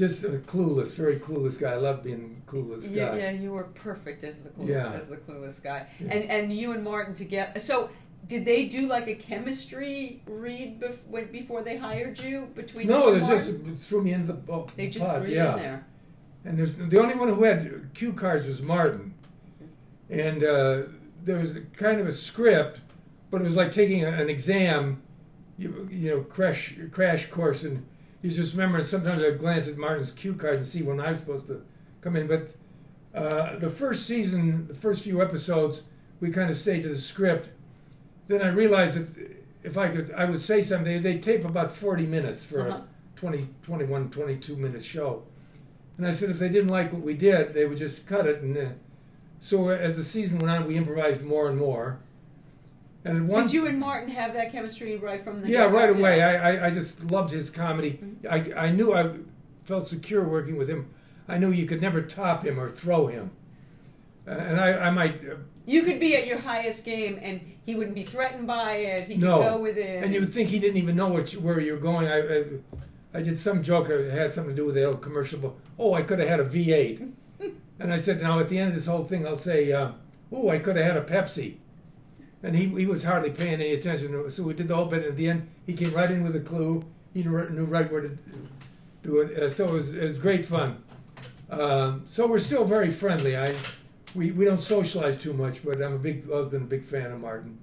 just a clueless, very clueless guy. I love being a clueless guy. yeah, yeah. You were perfect as the clueless, Yeah. as the clueless guy. Yeah. And and you and Martin together. So did they do like a chemistry read bef- before they hired you between? No, you they just threw me into the bo- they just pod, threw you in there. And there's the only one who had cue cards was Martin, and uh, there was a kind of a script, but it was like taking a, an exam, you, you know, crash crash course, and you just remember. Sometimes I glance at Martin's cue card and see when I'm supposed to come in. But uh, the first season, the first few episodes, we kind of stayed to the script. Then I realized that if I could, I would say something. They tape about 40 minutes for Uh-huh. a 20, 21, 22 minute show. And I said if they didn't like what we did, they would just cut it. And uh, so as the season went on, we improvised more and more. And one, Did you and Martin have that chemistry right from the? yeah, right away. Yeah. I, I, I just loved his comedy. I, I knew I felt secure working with him. I knew you could never top him or throw him. Uh, and I, I might, uh, You could be at your highest game, and he wouldn't be threatened by it. He could No. go with it. and you would think he didn't even know what you, where you're going. I, I, I did some joke that had something to do with the old commercial. But, oh, I could have had a V8. <laughs> and I said, now at the end of this whole thing, I'll say, uh, oh, I could have had a Pepsi. And he, he was hardly paying any attention. to it. So we did the whole bit. And at the end, he came right in with a clue. He knew, knew right where to do it. Uh, so it was, it was great fun. Um, so we're still very friendly. I, we, we don't socialize too much, but I'm a big, always been a big fan of Martin.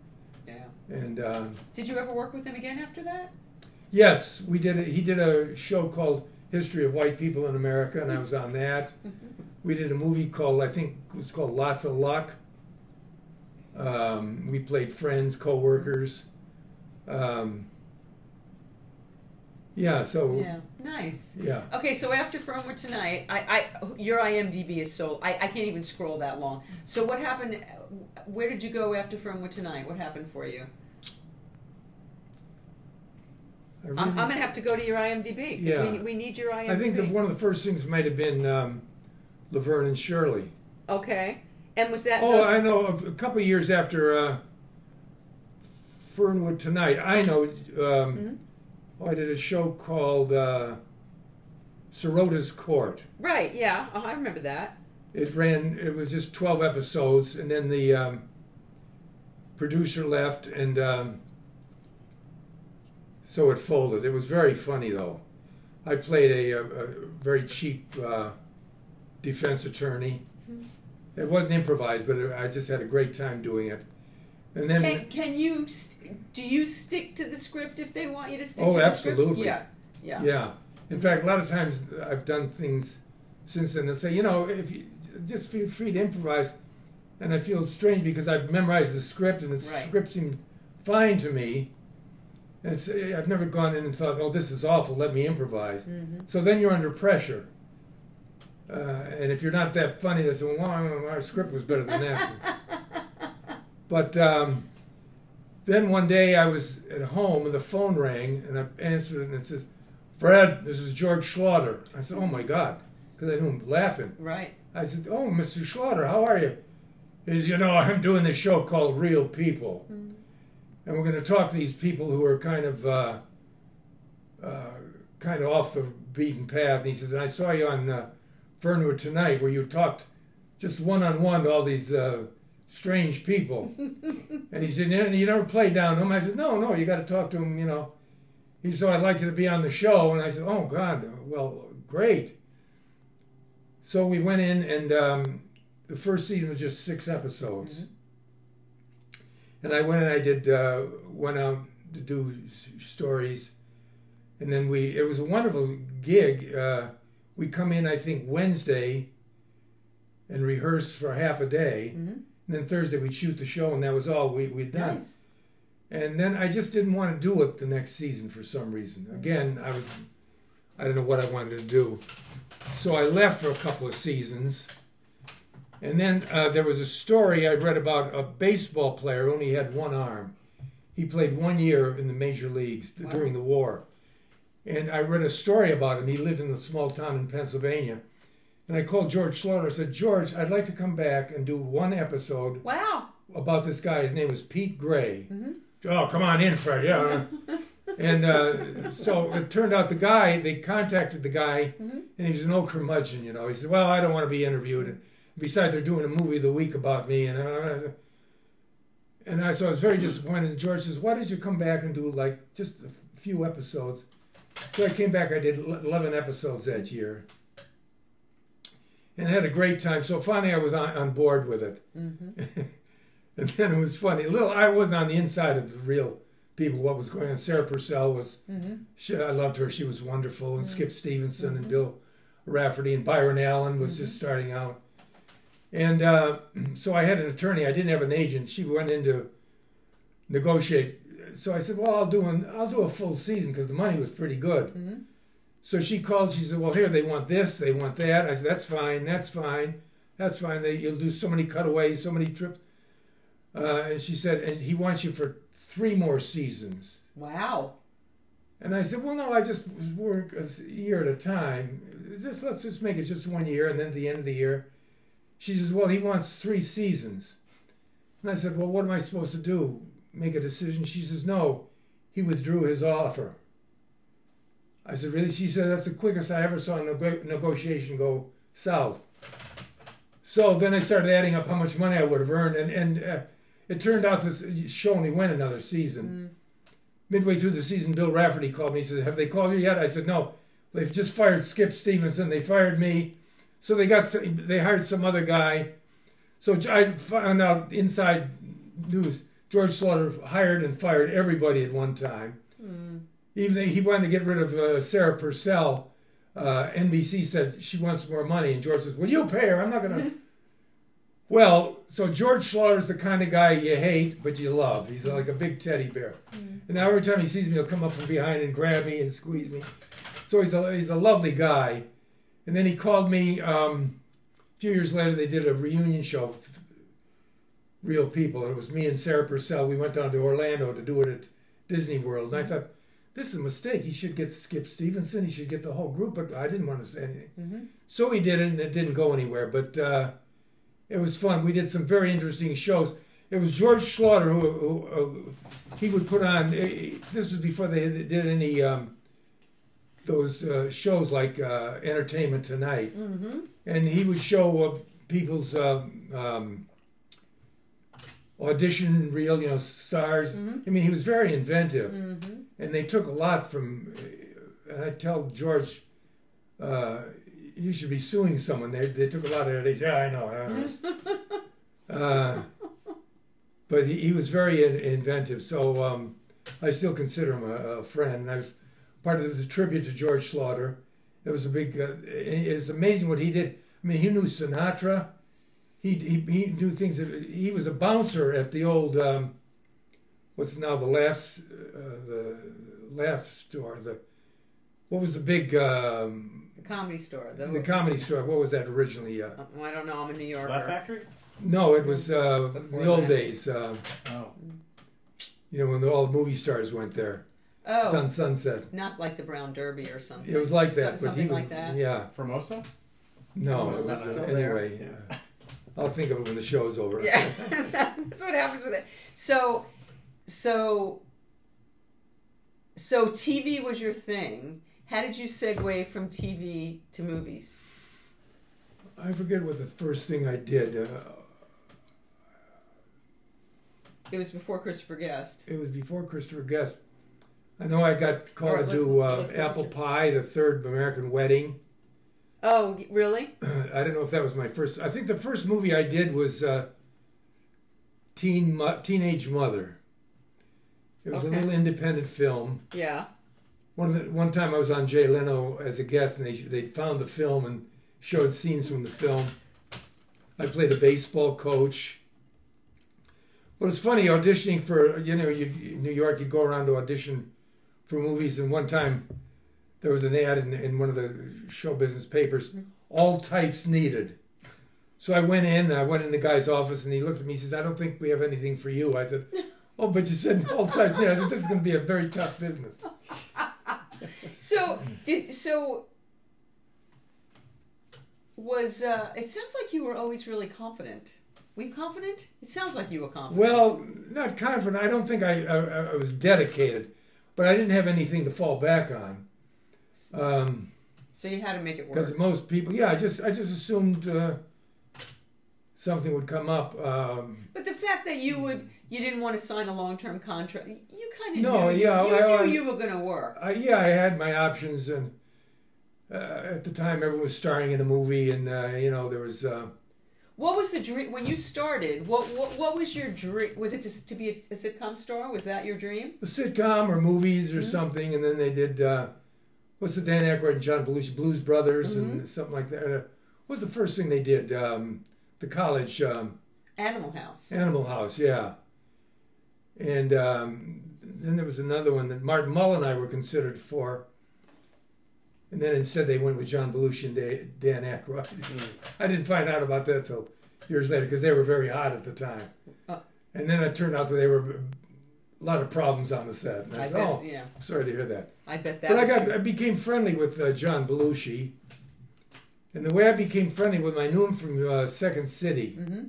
yeah. And um, Did you ever work with him again after that? Yes, we did. A, he did a show called History of White People in America, and I was on that. We did a movie called I think it was called Lots of Luck. Um, we played friends, co-workers. Um, yeah. So Yeah. Nice. yeah. Okay, so after Fernwood tonight, I, I your IMDb is so I, I can't even scroll that long. So what happened? Where did you go after Fernwood tonight? What happened for you? I, I'm, I'm gonna have to go to your IMDb because Yeah. we, we need your IMDb. I think that one of the first things might have been um, Laverne and Shirley. Okay, and was that? Oh, those- I know. A couple of years after uh, Fernwood Tonight, I know. Um, Mhm. oh, I did a show called uh, Sirota's Court. right? Yeah, oh, I remember that. It ran. It was just twelve episodes, and then the um, producer left, and um, so it folded. It was very funny, though. I played a, a, a very cheap uh, defense attorney. It wasn't improvised, but I just had a great time doing it. And then, Can, can you st- do you stick to the script if they want you to stick? Oh, to the script? absolutely. Yeah, yeah. yeah. In fact, a lot of times I've done things since then that say, you know, if you just feel free to improvise, and I feel strange because I've memorized the script and the Right. script seemed fine to me. And I've never gone in and thought, oh, this is awful. Let me improvise. hmm So then you're under pressure. Uh, and if you're not that funny, they say, well, our script was better than that. <laughs> But um, then one day I was at home and the phone rang and I answered it and it says, Fred, this is George Schlatter. I said, oh my God, because I knew him laughing. Right. I said, oh, Mr. Schlatter, how are you? He says, you know, I'm doing this show called Real People. Mhm. And we're going to talk to these people who are kind of, uh, uh, kind of off the beaten path. And he says, and I saw you on uh, Fernwood tonight where you talked just one-on-one to all these uh, strange people. <laughs> and he said, you never played down to them? I said, no, no, you got to talk to them, you know. He said, I'd like you to be on the show. And I said, oh, God, well, great. So we went in, and um, the first season was just six episodes. Mhm. And I went and I did uh, went out to do stories, and then we it was a wonderful gig. Uh, we come in I think Wednesday, and rehearse for half a day, Mhm. and then Thursday we'd shoot the show, and that was all we we'd done. Nice. And then I just didn't want to do it the next season for some reason. Again, I was I don't know what I wanted to do. So I left for a couple of seasons. And then uh, there was a story I read about a baseball player who only had one arm. He played one year in the major leagues Wow. during the war. And I read a story about him. He lived in a small town in Pennsylvania. And I called George Schlatter. I said, George, I'd like to come back and do one episode Wow. about this guy. His name was Pete Gray. Mhm. Oh, come on in, Fred. Yeah. <laughs> and uh, so it turned out the guy, they contacted the guy, Mhm. and he was an old curmudgeon, you know. He said, Well, I don't want to be interviewed. And besides, they're doing a movie of the week about me. And, uh, and I, so I was very disappointed. And George says, Why did you come back and do like just a few episodes? So I came back, I did 11 episodes that year. And had a great time. So finally, I was on, on board with it. hmm <laughs> And then it was funny. Little, I wasn't on the inside of the real people. What was going on? Sarah Purcell was. hmm She, I loved her. She was wonderful. And Skip Stevenson and Bill Rafferty and Byron Allen was just starting out. And uh, <clears throat> so I had an attorney. I didn't have an agent. She went in to negotiate. So I said, "Well, I'll do an, I'll do a full season because the money was pretty good." hmm So she called. She said, "Well, here they want this, they want that." I said, "That's fine. That's fine. That's fine. They, you'll do so many cutaways, so many trips." Uh, and she said, "And he wants you for three more seasons." Wow. And I said, "Well, no, I just work a year at a time. Just let's just make it just one year, and then at the end of the year." She says, "Well, he wants three seasons." And I said, "Well, what am I supposed to do? Make a decision?" She says, "No, he withdrew his offer." I said, "Really?" She said, "That's the quickest I ever saw a nego- negotiation go south." So then I started adding up how much money I would have earned, and and uh, it turned out this show only went another season Mm. midway through the season, Bill Rafferty called me. He said, "Have they called you yet?" I said, "No. They've just fired Skip Stevenson. They fired me, so they got they hired some other guy. So I found out inside news. George Schlatter hired and fired everybody at one time. Mm. Even though he wanted to get rid of uh, Sarah Purcell. Uh, NBC said she wants more money, and George says, "Well, you pay her. I'm not going <laughs> to." Well, so George Schlatter's the kind of guy you hate, but you love. He's like a big teddy bear. And now every time he sees me, he'll come up from behind and grab me and squeeze me. So he's a, he's a lovely guy. And then he called me um, a few years later. They did a reunion show, Real People. It was me and Sarah Purcell. We went down to Orlando to do it at Disney World. And I thought, this is a mistake. He should get Skip Stevenson. He should get the whole group. But I didn't want to say anything. hmm So we did it, and it didn't go anywhere. But uh, it was fun. We did some very interesting shows. It was George Schlatter who, who, who he would put on. eh, This was before they did any um, those uh, shows like uh, Entertainment Tonight, hmm and he would show uh, people's um, um, audition reel, you know, stars. hmm I mean, he was very inventive hmm and they took a lot from. And I tell George, uh, you should be suing someone. They they took a lot of it. Yeah, I know. I know." <laughs> uh, but he, he was very in, inventive. So um, I still consider him a, a friend. I was part of the tribute to George Schlatter. It was a big. Uh, it- it's amazing what he did. I mean, he knew Sinatra. He he, he knew things. That, he was a bouncer at the old. Um, what's now the last uh, the laugh store. The what was the big um, The comedy store. The, the comedy store? What was that originally? Uh, Oh, I don't know. I'm a New Yorker. Laugh Factory? no, it was uh, the old that. days. Uh, Oh. you know when the, all the movie stars went there. oh It's on Sunset. not like the Brown Derby or something. It was like So- that, but something he was like that. yeah. Formosa? No, Oh, it was, not uh, there. anyway. Yeah. <laughs> I'll think of it when the show's over. Yeah, <laughs> <laughs> that's what happens with it. So, so, so TV was your thing. How did you segue from TV to movies? I forget what the first thing I did. Uh, It was before Christopher Guest. it was before Christopher Guest. I know I got called All right, to do uh, Apple Pie, the third American Wedding. Oh, really? <clears throat> I don't know if that was my first. I think the first movie I did was uh, Teen Mo- Teenage Mother. It was Okay. a little independent film. Yeah. One of the, one time I was on Jay Leno as a guest, and they they found the film and showed scenes from the film. I played a baseball coach. Well, it's funny auditioning for you know you, in New York. You go around to audition for movies, and one time there was an ad in, in one of the show business papers, all types needed. So I went in. I went in the guy's office, and he looked at me. He says, "I don't think we have anything for you." I said, "Oh, but you said all types needed." I said, "This is going to be a very tough business." <laughs> So did so. Was uh, it sounds like you were always really confident? Were you confident? It sounds like you were confident. Well, not confident. I don't think I, I, I was dedicated, but I didn't have anything to fall back on. Um, so you had to make it work because most people, yeah, I just I just assumed uh, something would come up. Um, But the fact that you would you didn't want to sign a long term contract, you kind of No, knew, yeah, you, I- I- knew you were going to work. I, yeah, I had my options, and uh, at the time, everyone was starring in a movie, and uh, you know there was. Uh, What was the dream when you started? What what, what was your dream? Was it to, to be a, a sitcom star? Was that your dream? a sitcom or movies or Mhm. something, and then they did uh, what's the Dan Aykroyd and John Belushi Blues Brothers and something like that. Uh, what was the first thing they did? Um, the college um, Animal House. Animal House, yeah. And um, then there was another one that Martin Mull and I were considered for. And then instead they went with John Belushi and Da- Dan Aykroyd. I didn't find out about that till years later because they were very hot at the time. Uh. and then it turned out that they were a lot of problems on the set. And I, I said, bet. oh, Yeah, sorry to hear that. I bet that. But I got your- I became friendly with uh, John Belushi. And the way I became friendly with him, I knew him from uh, Second City mm -hmm.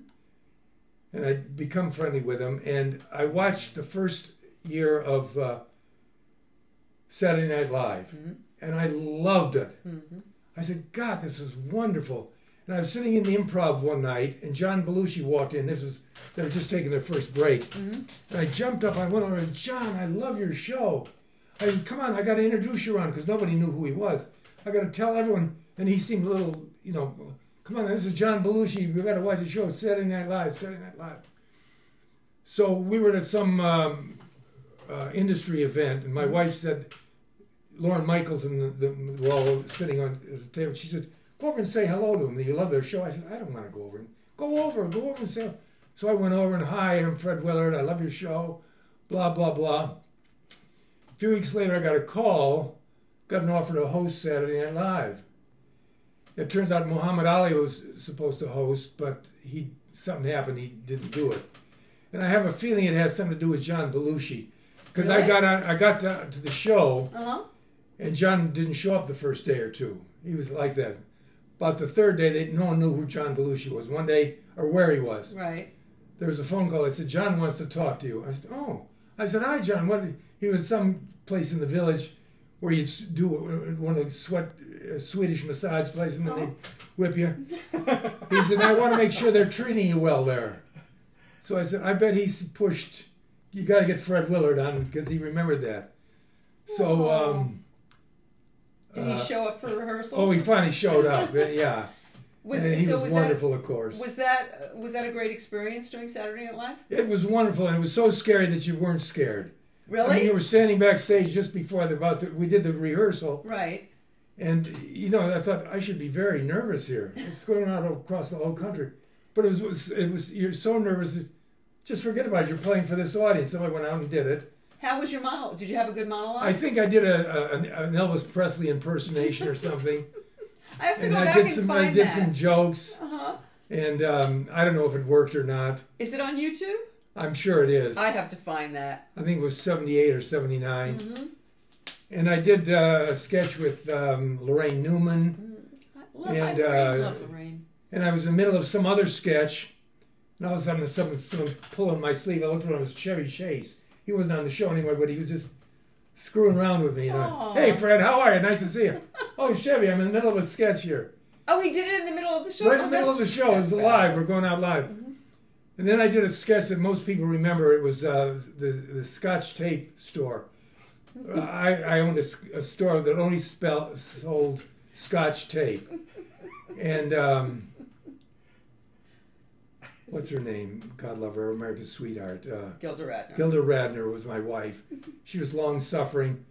and I'd become friendly with him. And I watched the first year of uh, Saturday Night Live, mm -hmm. and I loved it. Mm -hmm. I said, God, this is wonderful. And I was sitting in the improv one night, and John Belushi walked in. This was they were just taking their first break, Mhm. and I jumped up. I went over and John, I love your show. I said, Come on, I got to introduce you around because nobody knew who he was. I got to tell everyone. And he seemed a little, you know, come on, this is John Belushi. We got to watch the show. Saturday Night Live. Saturday Night Live. So we were at some um, uh, industry event, and my wife said, Lorne Michaels and the, the were all sitting on the table. She said, "Go over and say hello to them. You love their show." I said, "I don't want to go over. And, go over, go over and say." So I went over and hi, I'm Fred Willard. I love your show. Blah blah blah. A few weeks later, I got a call. Got an offer to host Saturday Night Live. It turns out Muhammad Ali was supposed to host, but he something happened. He didn't do it. And I have a feeling it has something to do with John Belushi, because I got on, I got to, to the show. Uh-huh. And John didn't show up the first day or two. He was like that. About the third day, they, no one knew who John Belushi was. One day, or where he was. Right. There was a phone call. I said, John wants to talk to you. I said, oh. I said, hi, John. What? He was some place in the village where you do one of the sweat, uh, Swedish massage places, and then they whip you. <laughs> he said, I want to make sure they're treating you well there. So I said, I bet he's pushed. You got to get Fred Willard on because he remembered that. So, um, Did he uh, show up for rehearsal? oh, he finally showed up. Yeah, <laughs> was and he so was, was wonderful, of course. that was that uh, was that a great experience doing Saturday Night Live? it was wonderful, and it was so scary that you weren't scared. Really? I mean, you were standing backstage just before the about to, we did the rehearsal, right. and you know I thought I should be very nervous here. It's going on across the whole country, but it was, it was, it was you're so nervous. That just forget about it. You're playing for this audience. So I went out and did it. How was your monologue? Did you have a good monologue? I think I did a, a an Elvis Presley impersonation or something, <laughs> I have to and go I back did and some find I did that. some jokes, Uh-huh. and um, I don't know if it worked or not. Is it on YouTube? I'm sure it is. I have to find that. I think it was 78 or 79. hmm And I did uh, a sketch with um, Laraine Newman, I love, And, I Laraine, uh, love Laraine. and I was in the middle of some other sketch. And all of a sudden, someone, someone pulling my sleeve. I looked around, it was Chevy Chase. He wasn't on the show anymore, but he was just screwing around with me. You know, Aw. hey, Fred, how are you? Nice to see you. <laughs> oh, Chevy, I'm in the middle of a sketch here. Oh, he did it in the middle of the show. right in Oh, the middle of the show. It was live. We're going out live. Mhm. And then I did a sketch that most people remember. It was uh, the the Scotch tape store. <laughs> I, I owned a store that only spell, sold Scotch tape, and um, what's her name? God love her, America's sweetheart. Uh, Gilda Radner. Gilda Radner was my wife. She was long suffering.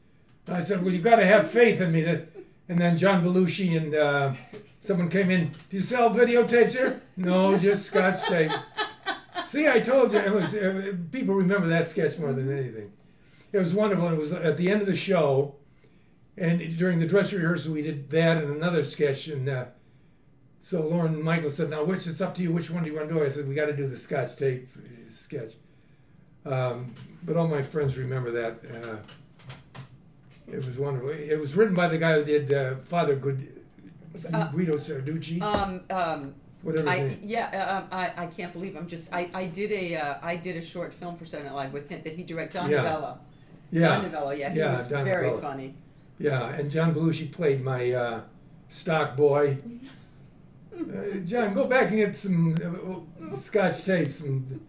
I said, "Well, you've got to have faith in me." That, and then John Belushi and uh, someone came in. Do you sell videotapes here? No, just Scotch tape. <laughs> See, I told you. It was uh, people remember that sketch more than anything. It was wonderful. It was at the end of the show, and during the dress rehearsal, we did that and another sketch. And uh, so Lorne Michael said, "Now, which it's up to you. Which one do you want to do?" I said, "We got to do the Scotch tape uh, sketch." Um, but all my friends remember that. Uh, it was wonderful. It was written by the guy who did uh, Father Good, Uh, Guido Sarducci, Um, um, whatever I name. yeah, uh, um, I I can't believe I'm just I, I did a uh, I did a short film for Saturday Night Live with him that he directed Don Yeah. Novello. Don Yeah, Novello, yeah, he Yeah, was Don very Novello. funny. yeah. And John Belushi played my uh, stock boy. Uh, John, go back and get some uh, Scotch tapes. And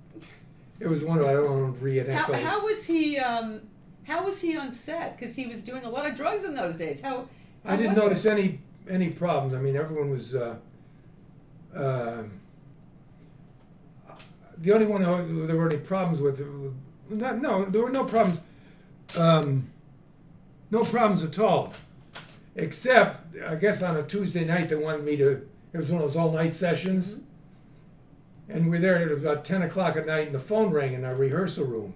it was wonderful. I don't want to reenact How, how was he? Um, how was he on set? Because he was doing a lot of drugs in those days. How? how I didn't notice it? any any problems. I mean, everyone was. Uh, uh, the only one who there were any problems with, not no, there were no problems. Um, no problems at all, except I guess on a Tuesday night they wanted me to. It was one of those all night sessions, mm-hmm. and we're there at about ten o'clock at night, and the phone rang in our rehearsal room,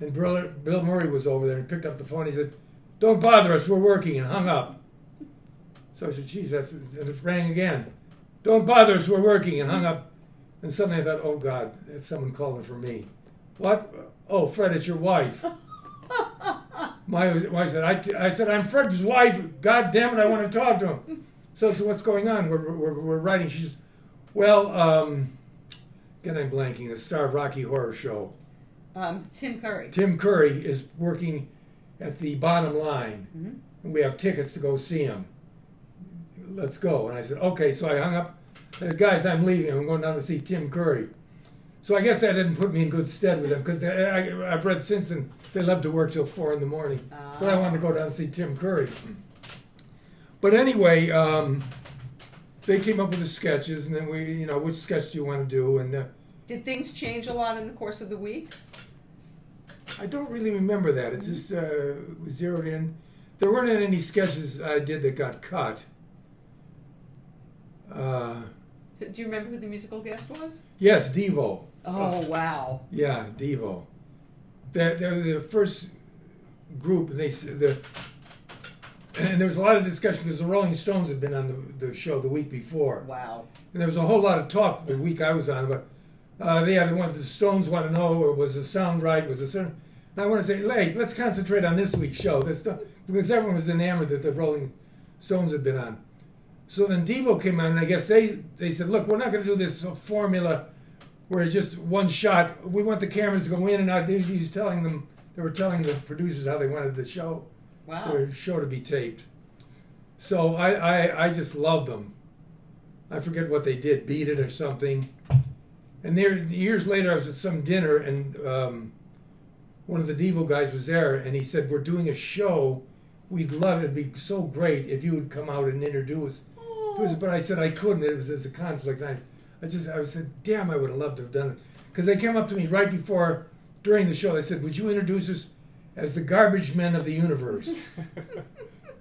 and Bill, Bill Murray was over there and picked up the phone. He said, "Don't bother us, we're working," and hung up. So I said, geez, that's, and it rang again. Don't bother us, we're working, and hung up. And suddenly I thought, oh God, it's someone calling for me. What? Oh, Fred, it's your wife. <laughs> My wife said, I, I said, I'm Fred's wife. God damn it, I want to talk to him. So, so what's going on? We're, we're, we're writing. She says, well, um, again, I'm blanking, the star of Rocky Horror Show. Um, Tim Curry. Tim Curry is working at the bottom line, Mhm. and we have tickets to go see him. Let's go. And I said, okay. So I hung up. I said, guys, I'm leaving. I'm going down to see Tim Curry. So I guess that didn't put me in good stead with them because I've read since and they love to work till four in the morning. But I wanted to go down and see Tim Curry. But anyway, um, they came up with the sketches, and then we, you know, which sketch do you want to do? And uh, Did things change a lot in the course of the week? I don't really remember that. It just uh, was zeroed in. There weren't any sketches I did that got cut. Uh, Do you remember who the musical guest was? yes, Devo. Oh wow! Yeah, Devo. They're, they're the first group, they the and there was a lot of discussion because the Rolling Stones had been on the, the show the week before, Wow. and there was a whole lot of talk the week I was on about. Uh, they had wanted the Stones want to know was the sound right? Was the certain? I want to say, hey, let's concentrate on this week's show. That's the, because everyone was enamored that the Rolling Stones had been on. So then Devo came on, and I guess they they said, look, we're not going to do this formula where it's just one shot. We want the cameras to go in and out. He was telling them, they were telling the producers how they wanted the show, Wow. the show to be taped. So I, I, I just love them. I forget what they did, beat it or something. And there, years later, I was at some dinner, and um, one of the Devo guys was there, and he said, "We're doing a show. We'd love it. It'd be so great if you would come out and introduce." It was, but I said I couldn't. It was as a conflict. I, I just, I said, "Damn, I would have loved to have done it." Because they came up to me right before, during the show. They said, "Would you introduce us as the garbage men of the universe?"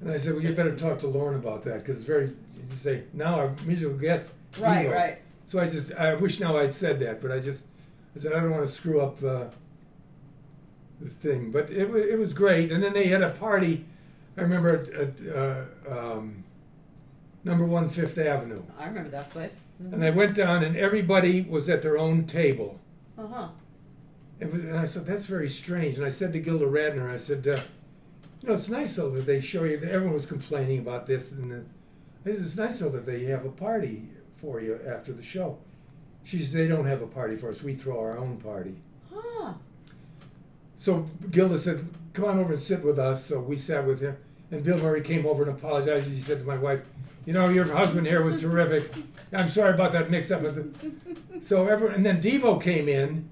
and I said, "Well, you better talk to Lorne about that because it's very." You say now our musical guest. Right. Devo." Right. So I just, I wish now I'd said that, but I just, I said I don't want to screw up uh, the thing. But it it was great, and then they had a party. I remember at, uh, um, number one Fifth Avenue, I remember that place. and I went down, and everybody was at their own table. Uh huh. And I said that's very strange. And I said to Gilda Radner, I said, uh, you know, it's nice though that they show you. That everyone was complaining about this, and the, it's nice though that they have a party for you after the show. She said they don't have a party for us. We throw our own party. Huh. So Gilda said, "Come on over and sit with us." So we sat with him, and Bill Murray came over and apologized. He said to my wife, "You know, your husband here was terrific. I'm sorry about that mix-up." With. So everyone, and then Devo came in,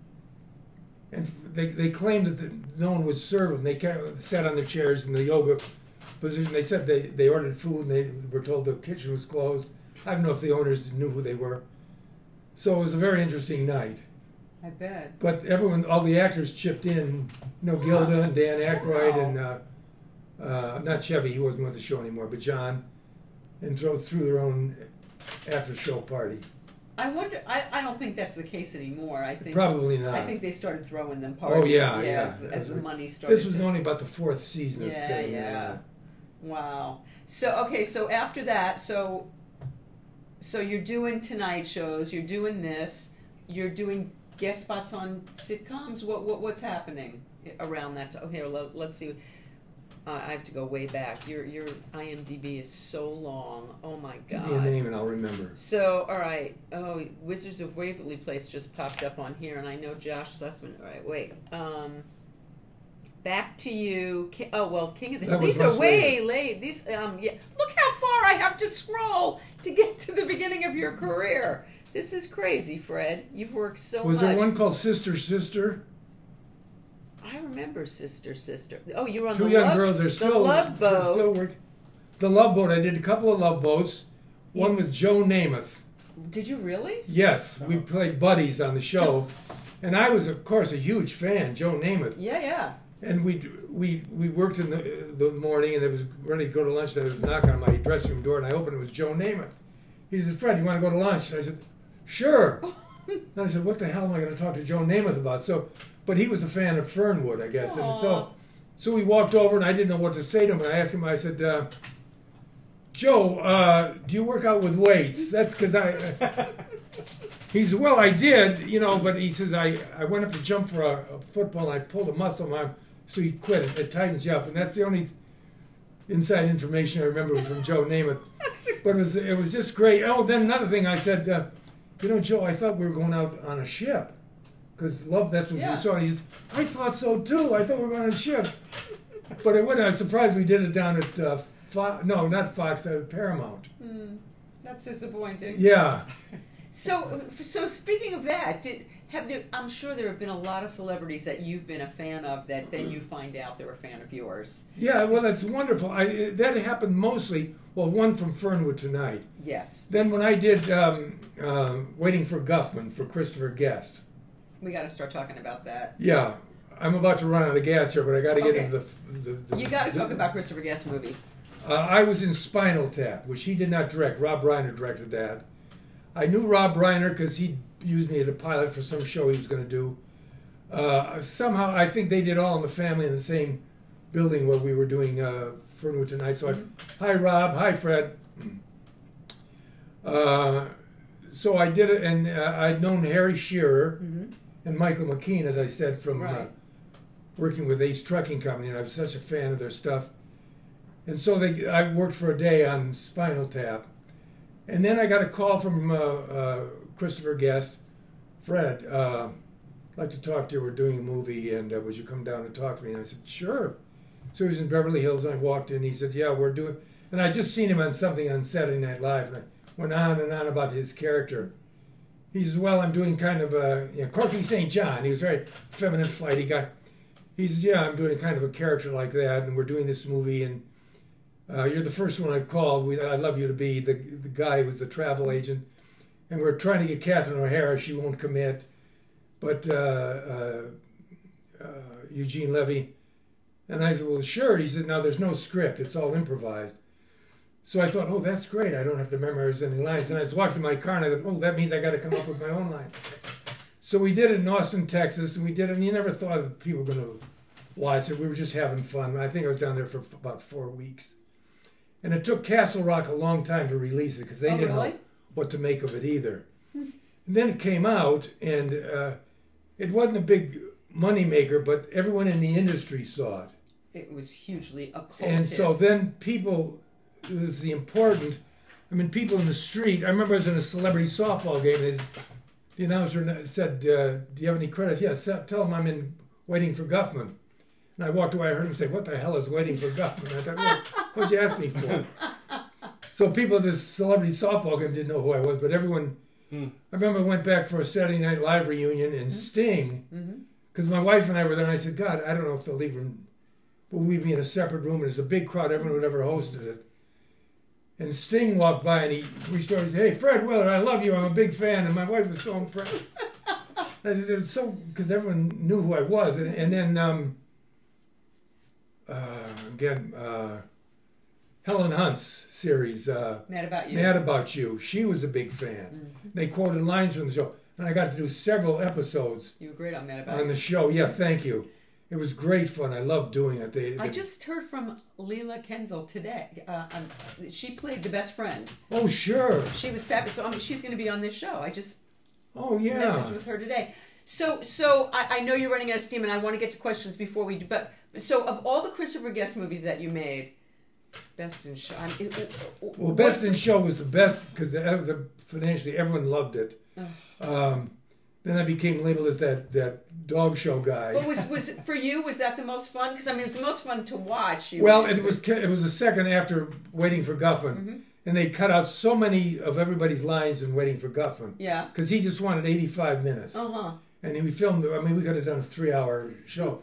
and they they claimed that the, no one would serve them. They sat on their chairs, in the yoga position. They said they, they ordered food and they were told the kitchen was closed. I don't know if the owners knew who they were. So it was a very interesting night. I bet. But everyone, all the actors chipped in. You know, Gilda and Dan Aykroyd Wow. and uh, uh, not Chevy, he wasn't with the show anymore, but John, and throw through their own after show party. I wonder. I, I don't think that's the case anymore. I think Probably not. I think they started throwing them parties. Oh, yeah, yeah. As, as the money started. this was to- only about the fourth season of Yeah, yeah. Wow. So okay, so after that, so so you're doing tonight shows, you're doing this, you're doing guest spots on sitcoms. What what what's happening around that? Oh, here, let, let's see. Uh, I have to go way back. Your your IMDb is so long. Oh my god. Give me a name and I'll remember. So, all right. Oh, Wizards of Waverly Place just popped up on here, and I know Josh Sussman. All right, wait. Um, back to you. Ki- Oh well, King of the was These are way later. late. These um, yeah. Look how far I have to scroll to get to the beginning of your career. This is crazy, Fred. You've worked so Was much. there one called Sister Sister? I remember Sister Sister. Oh, you were on Two the young love, girls. They're the still Love they're Boat. still work. The Love Boat. I did a couple of Love Boats. One Yeah. with Joe Namath. Did you really? Yes, we Oh. played buddies on the show, and I was, of course, a huge fan. Joe Namath. Yeah, yeah. And we we we worked in the the morning, and it was ready to go to lunch. There was a knock on my dressing room door, and I opened. It was Joe Namath. He said, "Fred, you want to go to lunch?" And I said, "Sure." <laughs> and I said, "What the hell am I going to talk to Joe Namath about?" So, but he was a fan of Fernwood, I guess, and so so we walked over, and I didn't know what to say to him. And I asked him. I said, uh, "Joe, uh, do you work out with weights?" That's because I. He said, "Well, I did, you know, but he says I, I went up to jump for a, a football and I pulled a muscle arm, so he quit it. It tightens you up, and that's the only inside information I remember was from Joe Namath. <laughs> But it was it was just great. Oh, then another thing I said, uh, you know, Joe, I thought we were going out on a ship because love that's what Yeah. we saw. He says, I thought so too. I thought we were going on a ship, but it wasn't. I was surprised we did it down at uh, Fo- no, not Fox, at Paramount. Hmm, that's disappointing. Yeah. <laughs> So, so speaking of that, did have there? I'm sure there have been a lot of celebrities that you've been a fan of that then you find out they're a fan of yours. Yeah, well, that's wonderful. I, that happened mostly. Well, one from Fernwood tonight. Yes, Then when I did um, uh, Waiting for Guffman for Christopher Guest. We got to start talking about that. Yeah, I'm about to run out of gas here, but I got to get Okay. into the. the, the You got to talk about Christopher Guest movies. Uh, I was in Spinal Tap, which he did not direct. Rob Reiner directed that. I knew Rob Reiner because he used me as a pilot for some show he was going to do. Uh, somehow, I think they did All in the Family in the same building where we were doing uh, Fernwood tonight. So, I, hi Rob, hi Fred. Uh, so I did it, and uh, I'd known Harry Shearer Mm-hmm. And Michael McKean, as I said, from uh, working with Ace Trucking Company, and I was such a fan of their stuff. And so they, I worked for a day on Spinal Tap, and then I got a call from uh, uh, Christopher Guest, Fred. Uh, I'd like to talk to you. We're doing a movie, and uh, would you come down and talk to me? And I said, sure. So he was in Beverly Hills, and I walked in. He said, yeah, we're doing. And I just seen him on something on Saturday Night Live, and I went on and on about his character. He says, well, I'm doing kind of a you know, Corky St. John. He was a very feminine, flighty guy. He says, yeah, I'm doing kind of a character like that, and we're doing this movie, and uh, you're the first one I've called. We, I'd love you to be the the guy who was the travel agent, and we're trying to get Catherine O'Hara. She won't commit, but uh, uh, uh, Eugene Levy, and I said, well, sure. He said, no, there's no script. It's all improvised. So I thought, oh, that's great. I don't have to memorize any lines. And I was walking to my car, and I thought, oh, that means I got to come up with my own line. So we did it in Austin, Texas, and we did it. And you never thought that people were going to watch it. We were just having fun. I think I was down there for about four weeks. And it took Castle Rock a long time to release it because they oh, didn't really? know what to make of it either. and then it came out, and uh, it wasn't a big money maker, but everyone in the industry saw it. It was hugely a cult And so then people, was the important, I mean, people in the street. I remember I was in a celebrity softball game. And the announcer said, uh, "Do you have any credits?" Yes. tell him I'm in Waiting for Guffman. And I walked away. I heard him say, "What the hell is Waiting for Guffman?" I thought, well, "What'd you ask me for?" <laughs> so people at this celebrity softball game didn't know who I was, but everyone. Hmm. I remember I went back for a Saturday Night Live reunion and Sting, Mhm. because my wife and I were there, and I said, "God, I don't know if they'll even we'd be in a separate room, and there's a big crowd. Everyone would ever hosted it. And Sting walked by, and he reached over and said, "Hey, Fred Willard, I love you. I'm a big fan." And my wife was so impressed. <laughs> It's so because everyone knew who I was, and, and then um, uh, again, uh, Helen Hunt's series. Uh, Mad about you. Mad About You. She was a big fan. They quoted lines from the show. And I got to do several episodes You were great on Mad about on the show. Yeah, thank you. It was great fun. I loved doing it. They, I just heard from Leila Kenzle today. Uh, um, she played the best friend. Oh, sure. She was fabulous. So um, she's going to be on this show. I just Oh, yeah. messaged with her today. So, so I, I know you're running out of steam, and I want to get to questions before we do. But so, of all the Christopher Guest movies that you made, best in show. I mean, it- it- Well, Best in Show was the best because the, the, financially everyone loved it. Um, then I became labeled as that, that dog show guy. But was was for you? Was that the most fun? Because I mean, it was the most fun to watch. Well, it was it was the second after Waiting for Guffman, Mm-hmm. and they cut out so many of everybody's lines in Waiting for Guffman Yeah. because he just wanted 85 minutes. Uh huh. and we filmed. I mean, we could have done a three-hour show.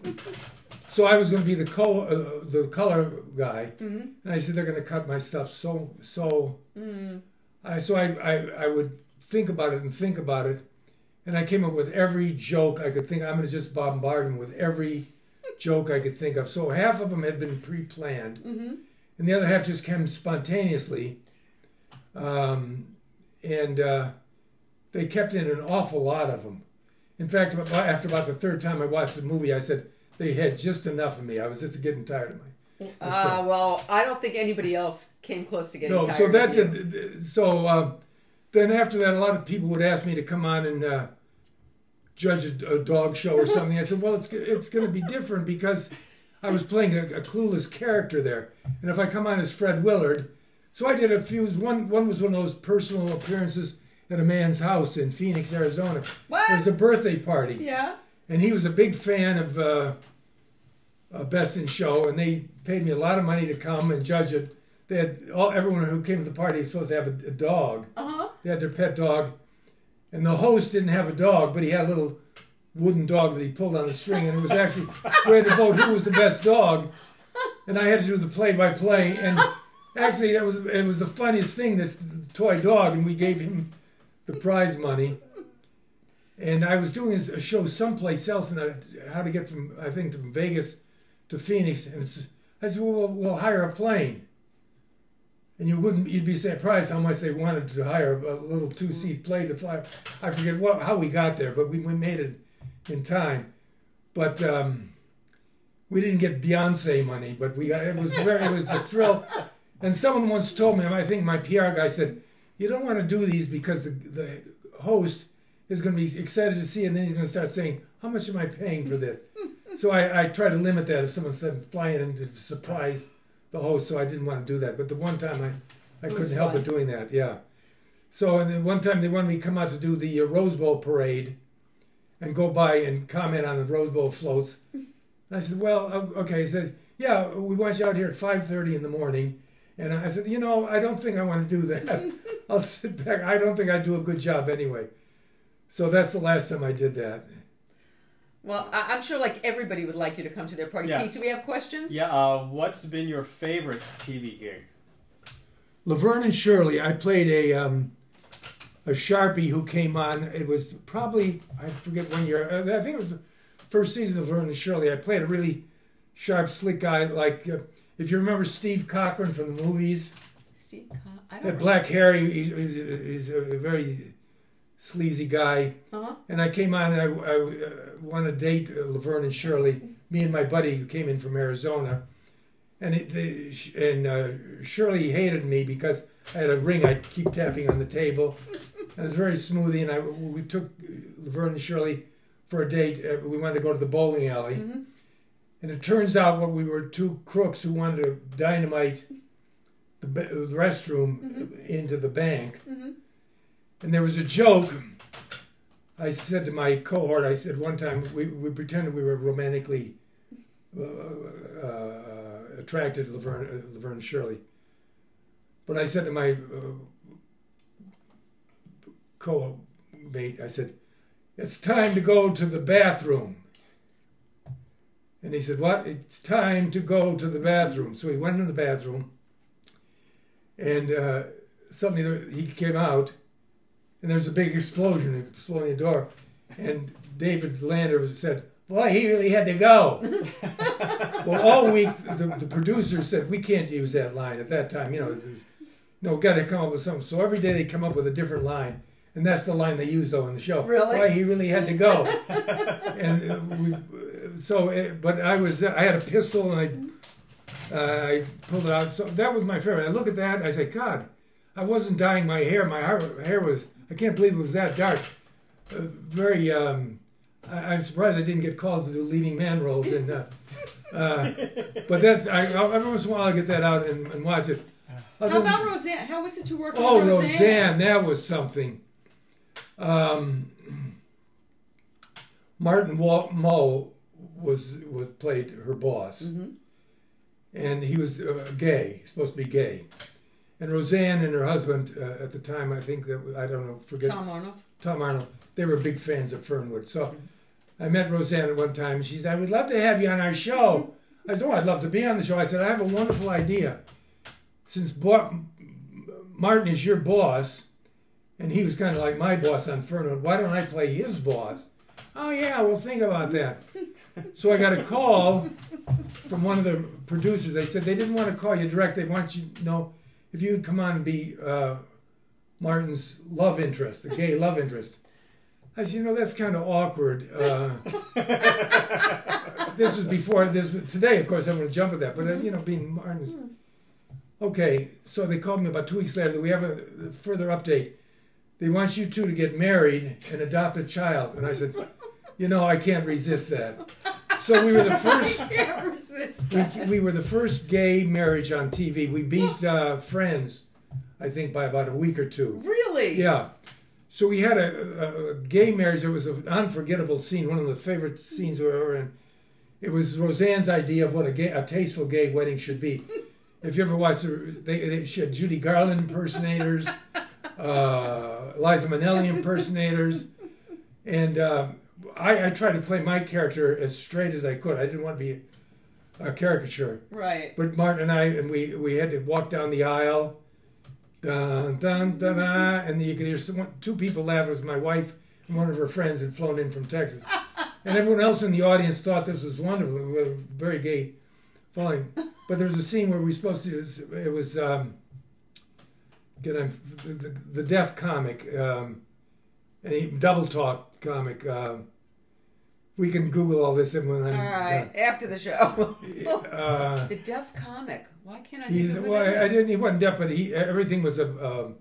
so I was going to be the co uh, the color guy, Mhm. and I said they're going to cut my stuff so so. Mm. I so I, I I would think about it and think about it, and I came up with every joke I could think. I'm going to just bombard them with every joke I could think of. So half of them had been pre-planned, Mm-hmm. and the other half just came spontaneously. Um, and uh, they kept in an awful lot of them. In fact, after about the third time I watched the movie, I said they had just enough of me. I was just getting tired of my. Uh, well, I don't think anybody else came close to getting No, tired so that of you. did, did- so uh, then after that, a lot of people would ask me to come on and uh, judge a, a dog show or something. I said, well, it's it's going to be different because I was playing a, a clueless character there, and if I come on as Fred Willard, so I did a few. One one was one of those personal appearances at a man's house in Phoenix, Arizona. What? It was a birthday party Yeah. and he was a big fan of uh, uh, Best in Show, and they paid me a lot of money to come and judge it. They had all everyone who came to the party was supposed to have a, a dog. Uh huh. They had their pet dog, and the host didn't have a dog, but he had a little wooden dog that he pulled on a string, and it was actually we had to vote who was the best dog, and I had to do the play-by-play, and actually it was it was the funniest thing. This toy dog, and we gave him the prize money. And I was doing a show someplace else, and I, how to get from I think from Vegas to Phoenix, and I said, we'll, we'll hire a plane. And you wouldn't, you'd be surprised how much they wanted to hire a little two-seat plane to fly. I forget what how we got there, but we, we made it in time. But um, we didn't get Beyonce money, but we got it was <laughs> very it was a thrill. And someone once told me, I think my PR guy said, you don't want to do these because the the host is going to be excited to see, and then he's going to start saying, how much am I paying for this? <laughs> so I, I try to limit that if someone said flying into surprise the host, so I didn't want to do that. But the one time I, I It couldn't help but doing that, yeah. So and then one time they wanted me to come out to do the uh, Rose Bowl parade and go by and comment on the Rose Bowl floats. And <laughs> I said, well, okay. He said, yeah, we want you out here at 5.30 in the morning. And I said, you know, I don't think I want to do that. <laughs> I'll sit back. I don't think I'd do a good job anyway. So that's the last time I did that. Well, I- I'm sure like everybody would like you to come to their party. Yeah. Pete, do we have questions? Yeah. Uh, what's been your favorite TV gig? Laverne and Shirley, I played a um, a sharpie who came on. It was probably I forget when year. uh, I think it was the first season of Laverne and Shirley. I played a really sharp, slick guy. Like uh, if you remember Steve Cochran from the movies, Steve, Co- I don't. that black hair. He, he- he's, he's a very sleazy guy. Uh huh. And I came on. I, I uh, won a date, uh, Laverne and Shirley. Me and my buddy who came in from Arizona, and it, the, and uh, Shirley hated me because I had a ring. I keep tapping on the table. It was very smoothie, and I we took Laverne and Shirley for a date. Uh, we wanted to go to the bowling alley, Mhm. and it turns out what we were two crooks who wanted to dynamite the, the restroom into the bank. Mhm. And there was a joke. I said to my cohort, I said one time we, we pretended we were romantically uh, uh, attracted to Laverne, uh, Laverne Shirley. But I said to my uh, co-mate, I said, "It's time to go to the bathroom." And he said, "What? It's time to go to the bathroom." So he went in the bathroom, and uh, suddenly he came out, and there's a big explosion, exploding the door, and David Lander said, "Boy, he really had to go." <laughs> well, all week the, the producer said we can't use that line at that time. You know, no, got to come up with something. So every day they come up with a different line. And that's the line they use though in the show. Really? Why he really had to go. <laughs> and uh, we, so, uh, but I was, I had a pistol and I, uh, I pulled it out. So that was my favorite. I look at that, I say, God, I wasn't dyeing my hair. My hair, hair was, I can't believe it was that dark. Uh, very, um, I, am surprised I didn't get calls to do leading man roles. And, uh, uh, but that's, I, every once in a while I get that out and, and watch it. Other How about Roseanne? How was it to work oh, with Roseanne? Oh, Roseanne, that was something. Um, Martin Mull was was played her boss, mm-hmm. and he was uh, gay, supposed to be gay. And Roseanne and her husband uh, at the time, I think that I don't know, forget Tom Arnold. Tom Arnold. They were big fans of Fernwood. So I met Roseanne at one time. She said, "I would love to have you on our show." I said, "Oh, I'd love to be on the show." I said, "I have a wonderful idea. Since Bo- Martin is your boss, and he was kind of like my boss on Fernwood, why don't I play his boss?" Oh yeah, well think about that. So I got a call from one of the producers. They said they didn't want to call you direct. They want you to know if you would come on and be uh, Martin's love interest, the gay love interest. I said, you know, that's kind of awkward. Uh, <laughs> this was before this. Today, of course, I'm going to jump at that. But uh, you know, being Martin's. Okay, so they called me about two weeks later. We have a further update. They want you two to get married and adopt a child. And I said, you know, I can't resist that. So we were the <laughs> first. I can't resist. We, we were the first gay marriage on TV. We beat uh, Friends, I think, by about a week or two. Really? Yeah. So we had a, a, gay marriage. It was an unforgettable scene. One of the favorite scenes we were in. It was Roseanne's idea of what a gay, a tasteful gay wedding should be. if you ever watched, they, they she had Judy Garland impersonators, uh, Liza Minnelli impersonators, and. Um, I, I tried to play my character as straight as I could. I didn't want to be a caricature. Right. But Martin and I, and we, we had to walk down the aisle, dun, dun, dun, dun, and you could hear someone, two people laugh. It was my wife and one of her friends had flown in from Texas. <laughs> and everyone else in the audience thought this was wonderful. We were very gay falling. <laughs> But there was a scene where we were supposed to, it was, um, get the, the, the deaf comic, um, and double talk comic. Um, we can Google all this and when I'm all right uh, after the show. uh, the deaf comic. Why can't I? He's well. I, I, didn't. He wasn't deaf, but he everything was a. Um,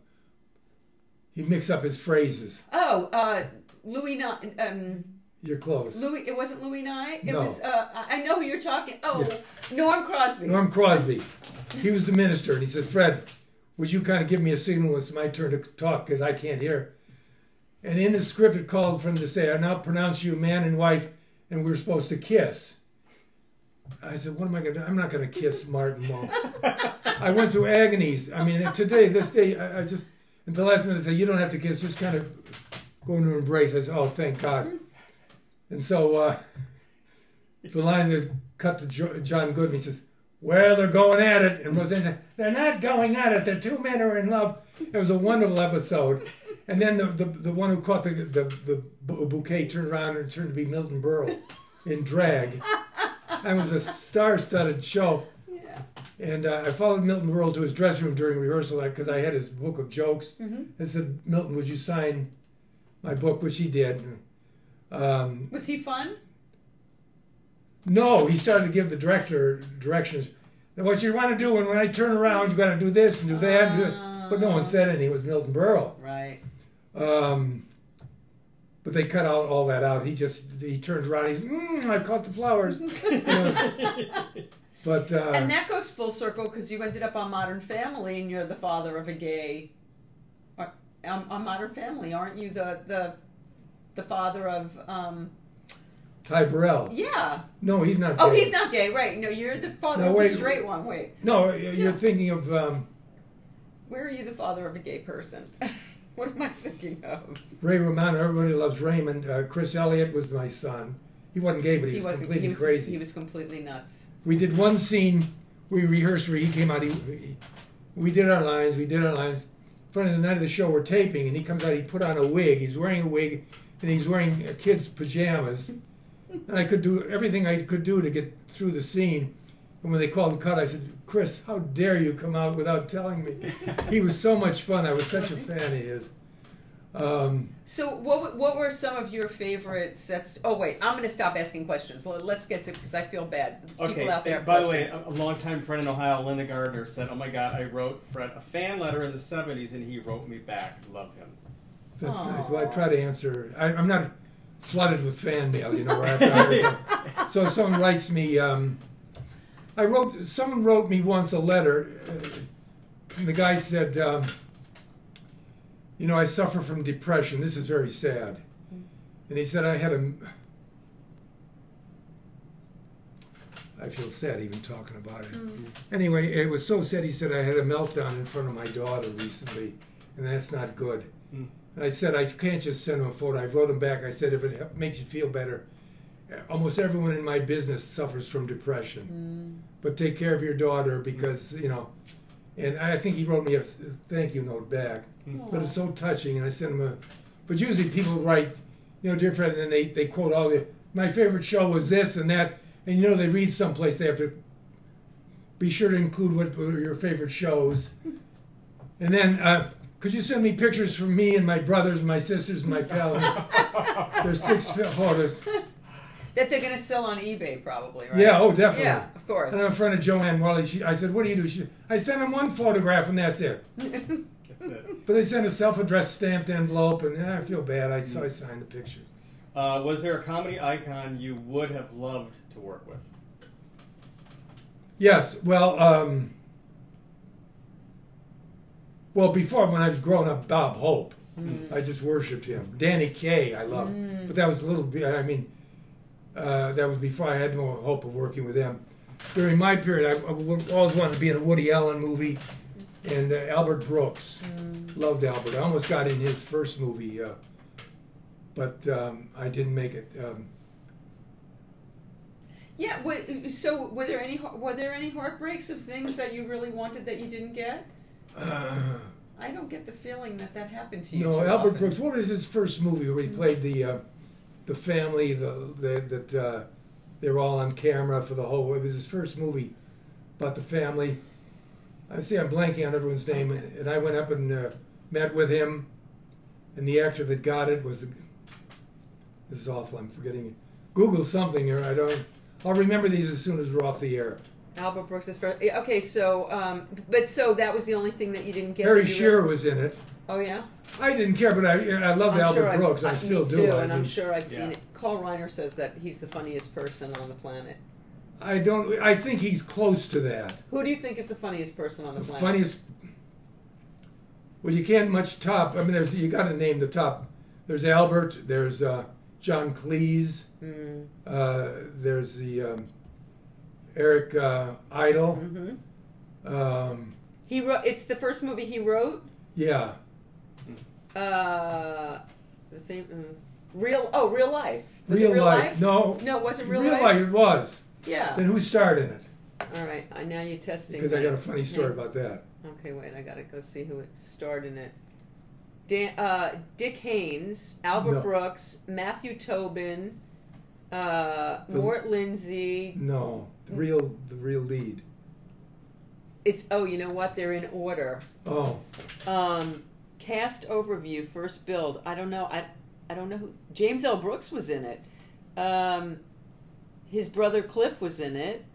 he mixed up his phrases. Oh, uh, Louis. Um, you're close. Louis. It wasn't Louis Nye. It no. was. Uh, I know who you're talking. Oh, yeah. Norm Crosby. Norm Crosby. he was the minister, and he said, "Fred, would you kind of give me a signal when it's my turn to talk because I can't hear." And in the script, it called for him to say, I now pronounce you man and wife, and we're supposed to kiss. I said, What am I going to do? I'm not going to kiss Martin Mull. <laughs> I went through agonies. I mean, today, this day, I, I just, at the last minute, I said, You don't have to kiss, just kind of go into embrace. I said, Oh, thank God. And so uh, the line is cut to John Goodman. He says, Well, they're going at it. And Roseanne said, They're not going at it. They're two men are in love. It was a wonderful episode. And then the, the, the one who caught the, the, the bouquet turned around and turned to be Milton Berle <laughs> in drag. it was a star-studded show. Yeah. And uh, I followed Milton Berle to his dressing room during rehearsal because I had his book of jokes. Mm-hmm. I said, Milton, would you sign my book? Which he did. Um, was he fun? No, he started to give the director directions. What you want to do, and when I turn around, you got to do this and do that. And do but no one said anything. It was Milton Berle. Right. Um, but they cut out all that out. He just he turns around. And he's mm, I caught the flowers. <laughs> but uh, and that goes full circle because you ended up on Modern Family, and you're the father of a gay. Uh, on, on Modern Family, aren't you the the the father of? Um, Ty Burrell. Yeah. No, he's not. Oh, he's not gay, right? No, you're the father no, of wait, the straight one. Wait. No, you're yeah. thinking of. Um, Where are you the father of a gay person? <laughs> <laughs> What am I thinking of? Ray Romano. Everybody loves Raymond. Uh, Chris Elliott was my son. he wasn't gay, but he, He was completely He was, crazy. he was completely nuts. We did one scene. We rehearsed where he came out. He, he- we did our lines. We did our lines. Of the night of the show, we're taping, and he comes out. He put on a wig. He's wearing a wig, and he's wearing a kids' pajamas. And I could do everything I could do to get through the scene. And when they called the cut, I said, "Chris, how dare you come out without telling me?" <laughs> he was so much fun. I was such a fan of his. Um, So, what what were some of your favorite sets? Oh wait, I'm going to stop asking questions. Let- Let's get to because I feel bad. People Okay. out there. and have by the way, a, a longtime friend in Ohio, Linda Gardner, said, "Oh my God, I wrote Fred a fan letter in the '70s, and he wrote me back. Love him." That's Aw. nice. Well, I try to answer. I, I'm not flooded with fan mail, you know. Where I have to answer. <laughs> so if someone writes me. Um, I wrote. Someone wrote me once a letter. Uh, and the guy said, um, "You know, I suffer from depression. This is very sad." And he said, "I had a. I feel sad even talking about it. Anyway, it was so sad. He said I had a meltdown in front of my daughter recently, and that's not good. Mm. And I said I can't just send him a photo. I wrote him back. I said if it makes you feel better, almost everyone in my business suffers from depression. But take care of your daughter because you know. And I think he wrote me a thank you note back. But it's so touching, and I sent him a. But usually people write, you know, dear friend, and they, they quote all the. My favorite show was this and that, and you know they read someplace they have to. Be sure to include what were your favorite shows, <laughs> and then uh, could you send me pictures from me and my brothers, my sisters, and my pal? <laughs> There's six photos. That they're going to sell on eBay, probably, right? Yeah, oh, definitely. Yeah, of course. And I'm a friend of Jo Anne Worley. She, I said, "What do you do?" She, I sent him one photograph, and that's it. <laughs> That's it. But they sent a self-addressed stamped envelope, and eh, I feel bad. I so I signed the picture. Uh, was there a comedy icon you would have loved to work with? Yes. Well, um, well, before when I was growing up, Bob Hope, I just worshipped him. Danny Kaye, I loved, but that was a little bit. I mean, uh, that was before I had no hope of working with them. During my period, I always wanted to be in a Woody Allen movie, and uh, Albert Brooks. Loved Albert. I almost got in his first movie, uh, but um, I didn't make it. Um, Yeah. So, were there any were there any heartbreaks of things that you really wanted that you didn't get? uh, <sighs> I don't get the feeling that that happened to you. No, Albert often. Brooks. What was his first movie where he played the uh, the family? The, the that uh, they were all on camera for the whole. It was his first movie about the family. I see. I'm blanking on everyone's name, and, and I went up and uh, met with him, and the actor that got it was. This is awful. I'm forgetting. Google something here. I don't. I'll remember these as soon as we're off the air. Albert Brooks is first. Okay, so um, but so that was the only thing that you didn't get. Harry Shearer was in it. Oh yeah. I didn't care, but I I loved I'm Albert sure I've- Brooks. I, I, still me do. Too, I and I'm sure I've seen it. Carl Reiner says that he's the funniest person on the planet. I don't. I think he's close to that. Who do you think is the funniest person on the, The planet? funniest. Well, you can't much top. I mean, there's you got to name the top. There's Albert. There's uh, John Cleese. Mm. Uh, there's the um, Eric uh, Idle. hmm Um, He wrote. It's the first movie he wrote. yeah, Uh, the fam- uh, real. Oh, real life. Was real, it real life. No, No, it wasn't real, real life. Real life. It was. Yeah. Then who starred in it? All right. Uh, now you're testing. Because I got a funny story Yeah. about that. Okay, wait. I gotta go see who starred in it. Dan, uh, Dick Haynes, Albert No. Brooks, Matthew Tobin, uh, The- Mort Lindsey. No, the real, the real lead. It's oh, you know what? They're in order. Oh, Um, cast overview, first build. I don't know. I I don't know who. James L. Brooks was in it. Um, his brother Cliff was in it.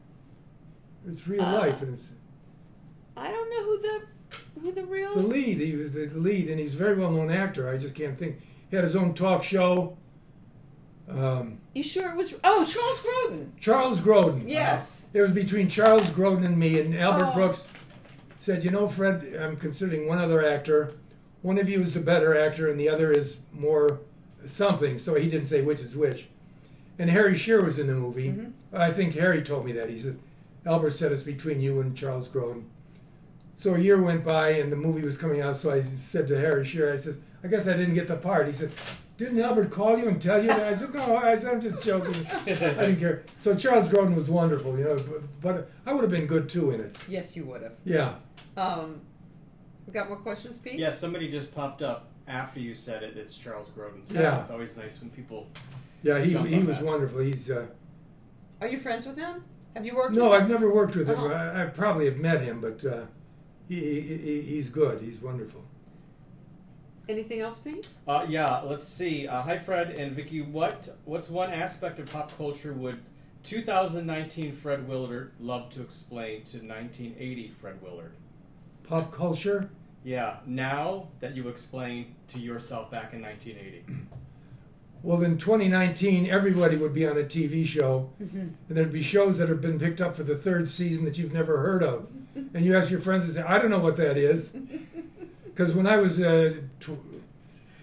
it's real Uh, life, and it's I don't know who the who the real. the lead. He was the lead, and he's a very well known actor. I just can't think. He had his own talk show. Um, you sure it was? Oh, Charles Grodin. Charles Grodin. Yes. It was between Charles Grodin and me, and Albert Oh. Brooks said, "You know, Fred, I'm considering one other actor. One of you is the better actor, and the other is more something." So he didn't say which is which. And Harry Shearer was in the movie. Mhm. I think Harry told me that. He said, "Albert said it's between you and Charles Grodin." So a year went by, and the movie was coming out. So I said to Harry Shearer, "I says, I guess I didn't get the part." He said, didn't Albert call you and tell you that? I said, no, I said, I'm just joking. I didn't care. So Charles Grodin was wonderful, you know, but, but I would have been good too in it. Yes, you would have. Yeah. Um, we got more questions, Pete? Yeah, somebody just popped up after you said it. It's Charles Grodin. Yeah. It's always nice when people. Yeah, he, Jump he on was that. wonderful. He's, uh, Are you friends with him? Have you worked no, with I've never worked with him. Oh. I, I probably have met him, but uh, he, he, he- he's good. He's wonderful. Anything else, Pete? Uh, yeah, let's see. Uh, hi, Fred and Vicky. What What's one aspect of pop culture would 2019 Fred Willard love to explain to 1980 Fred Willard? Pop culture? Yeah, now that you explain to yourself back in 1980. <clears throat> Well, in 2019, everybody would be on a TV show, and there'd be shows that have been picked up for the third season that you've never heard of. <laughs> And you ask your friends and say, I don't know what that is. <laughs> Because when I was uh, tw-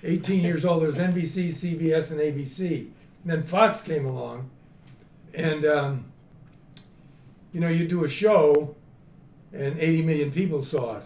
18 years old, there was NBC, CBS, and ABC. And then Fox came along, and um, you know, you do a show, and 80 million people saw it.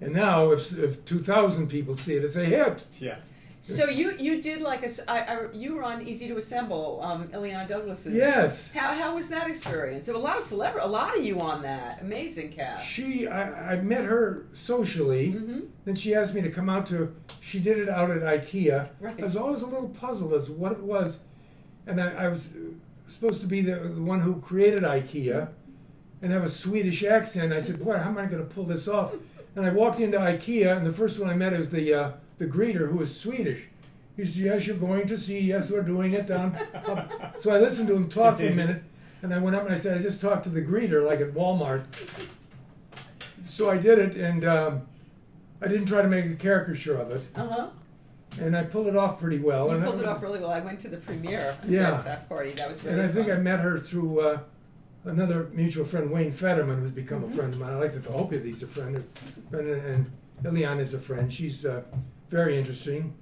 And now, if, if 2,000 people see it, it's a hit. Yeah. So you you did like a s- I, I, you were on Easy to Assemble, um, Illeana Douglas's. Yes. How, how was that experience? There were a lot of celebrity, a lot of you on that. Amazing cast. She, I, I met her socially. Mm-hmm. Then she asked me to come out to. She did it out at IKEA. Right. I was always a little puzzled as to what it was, and I, I was uh, supposed to be the, the one who created IKEA, and have a Swedish accent. I said, "Boy, how am I going to pull this off?" And I walked into IKEA, and the first one I met was the uh, the greeter, who was Swedish. He said, "Yes, you're going to see. Yes, we're doing it down." up." So I listened to him talk for a <laughs> minute, and I went up and I said, "I just talked to the greeter, like at Walmart." So I did it, and um, I didn't try to make a caricature of it, Uh huh. and I pulled it off pretty well. You and pulled I, it off really well. I went to the premiere. Yeah. At that party. That was really. And I think I met her through uh, another mutual friend, Wayne Fetterman, who's become Mhm. a friend of mine. I like to hope that he's a friend, and, and Illeana is a friend. She's uh, very interesting.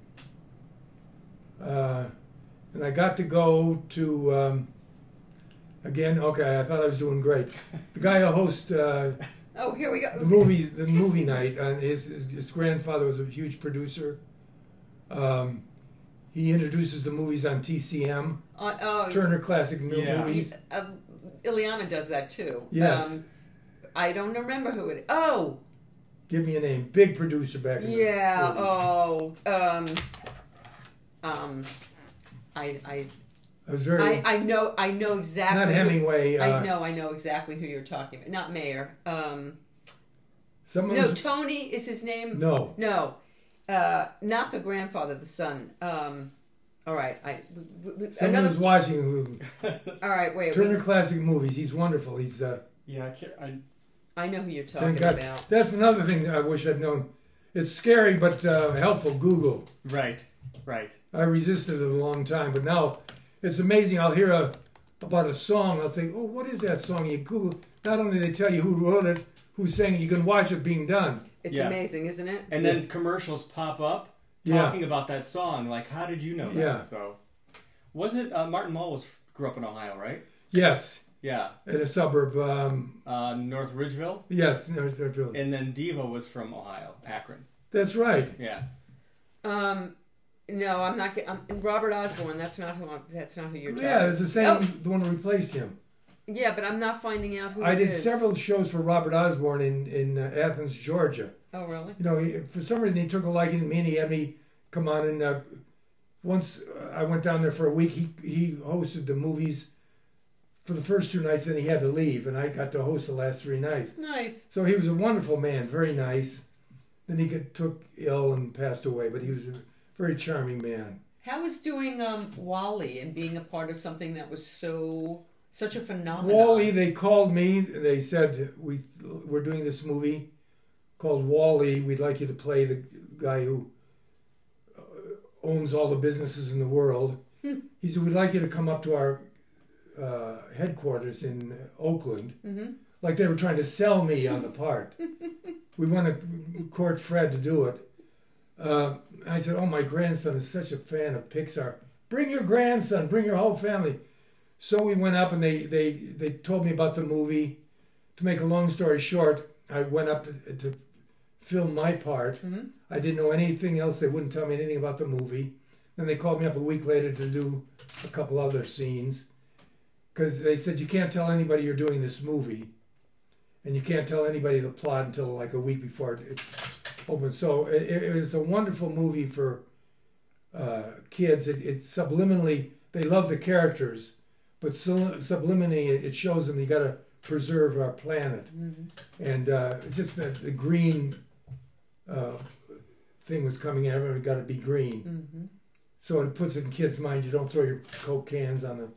Uh, and I got to go to um, again. Okay, I thought I was doing great. The guy who hosts uh, <laughs> Oh, here we go. the movie, the movie night, and his, his his grandfather was a huge producer. Um, he introduces the movies on TCM, Uh, oh, Turner Classic Mo- Yeah. Movies. Um, Illeana does that too. Yes. Um, I don't remember who it. Oh, Give me a name. Big producer back in yeah. the Oh, um, um, I, I, I was very I, I know, I know exactly. not who- Hemingway. Uh, I know, I know exactly who you're talking about. Not Mayer. Um, Someone no, Tony is his name. no. No, uh, not the grandfather, the son. Um, all right, I w- w- Someone another. was watching who- <laughs> all right, wait. Turner wait. Classic Movies. He's wonderful. He's uh, yeah, I can't. I, I know who you're thank talking God. about. That's another thing that I wish I'd known. It's scary but uh, helpful. Google. right, right. I resisted it a long time, but now it's amazing. I'll hear a about a song. I'll say, "Oh, what is that song?" You Google. Not only they tell you who wrote it, who sang it, you can watch it being done. It's Yeah. amazing, isn't it? And then commercials pop up Yeah. talking about that song. Like, how did you know that? Yeah. So, was it uh, Martin Mull was grew up in Ohio, right? Yes, Yeah. in a suburb. Um, Uh, North Ridgeville, yes, no, no, really. and then Devo was from Ohio, Akron. that's right. Yeah. Um, no, I'm not. get- I'm, Robert Osborne. That's not who. I'm, that's not who you're talking. Yeah, it's the same. Oh. The one who replaced him. Yeah, but I'm not finding out who. I it did is. several shows for Robert Osborne in in uh, Athens, Georgia. Oh, really? You know, he, for some reason he took a liking to me, and he had me come on. And uh, once uh, I went down there for a week, he he hosted the movies for the first two nights. Then he had to leave, and I got to host the last three nights. Nice. So he was a wonderful man, very nice. Then he got, took ill and passed away, but he was a very charming man. How was doing um, WALL-E and being a part of something that was so such a phenomenon? WALL-E, they called me. And they said we we're doing this movie called WALL-E. We'd like you to play the guy who uh, owns all the businesses in the world. he said we'd like you to come up to our uh, headquarters in Oakland. hmm Like they were trying to sell me on the part. <laughs> we want to court Fred to do it. Uh, I said, "Oh, my grandson is such a fan of Pixar. Bring your grandson. Bring your whole family." So we went up and they they they told me about the movie. To make a long story short, I went up to, to film my part. hmm I didn't know anything else. They wouldn't tell me anything about the movie. Then they called me up a week later to do a couple other scenes because they said you can't tell anybody you're doing this movie, and you can't tell anybody the plot until like a week before it opens. So it, it was a wonderful movie for uh, kids. It, it subliminally they love the characters, but subliminally it shows them you got to preserve our planet, and uh, just that the green uh, thing was coming in. Everybody got to be green. hmm So it puts it in kids' minds. You don't throw your Coke cans on the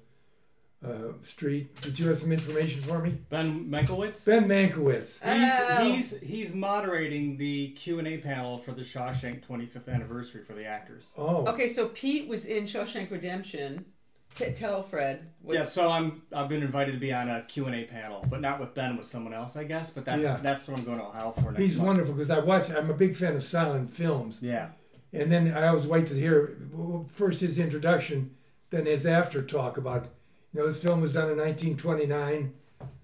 uh, street. Did you have some information for me? Ben Mankiewicz. Ben Mankiewicz. Oh. He's, he's he's moderating the Q and A panel for the Shawshank 25th anniversary for the actors. Oh, Okay, so Pete was in Shawshank Redemption. T- tell Fred. What's, Yeah, so I'm I've been invited to be on a Q and A panel, but not with Ben, with someone else, I guess. But that's Yeah. that's what I'm going to Ohio for next he's month. wonderful because I watch. I'm a big fan of silent films, Yeah, and then I always wait to hear first his introduction, then his after talk about. You know, this film was done in 1929.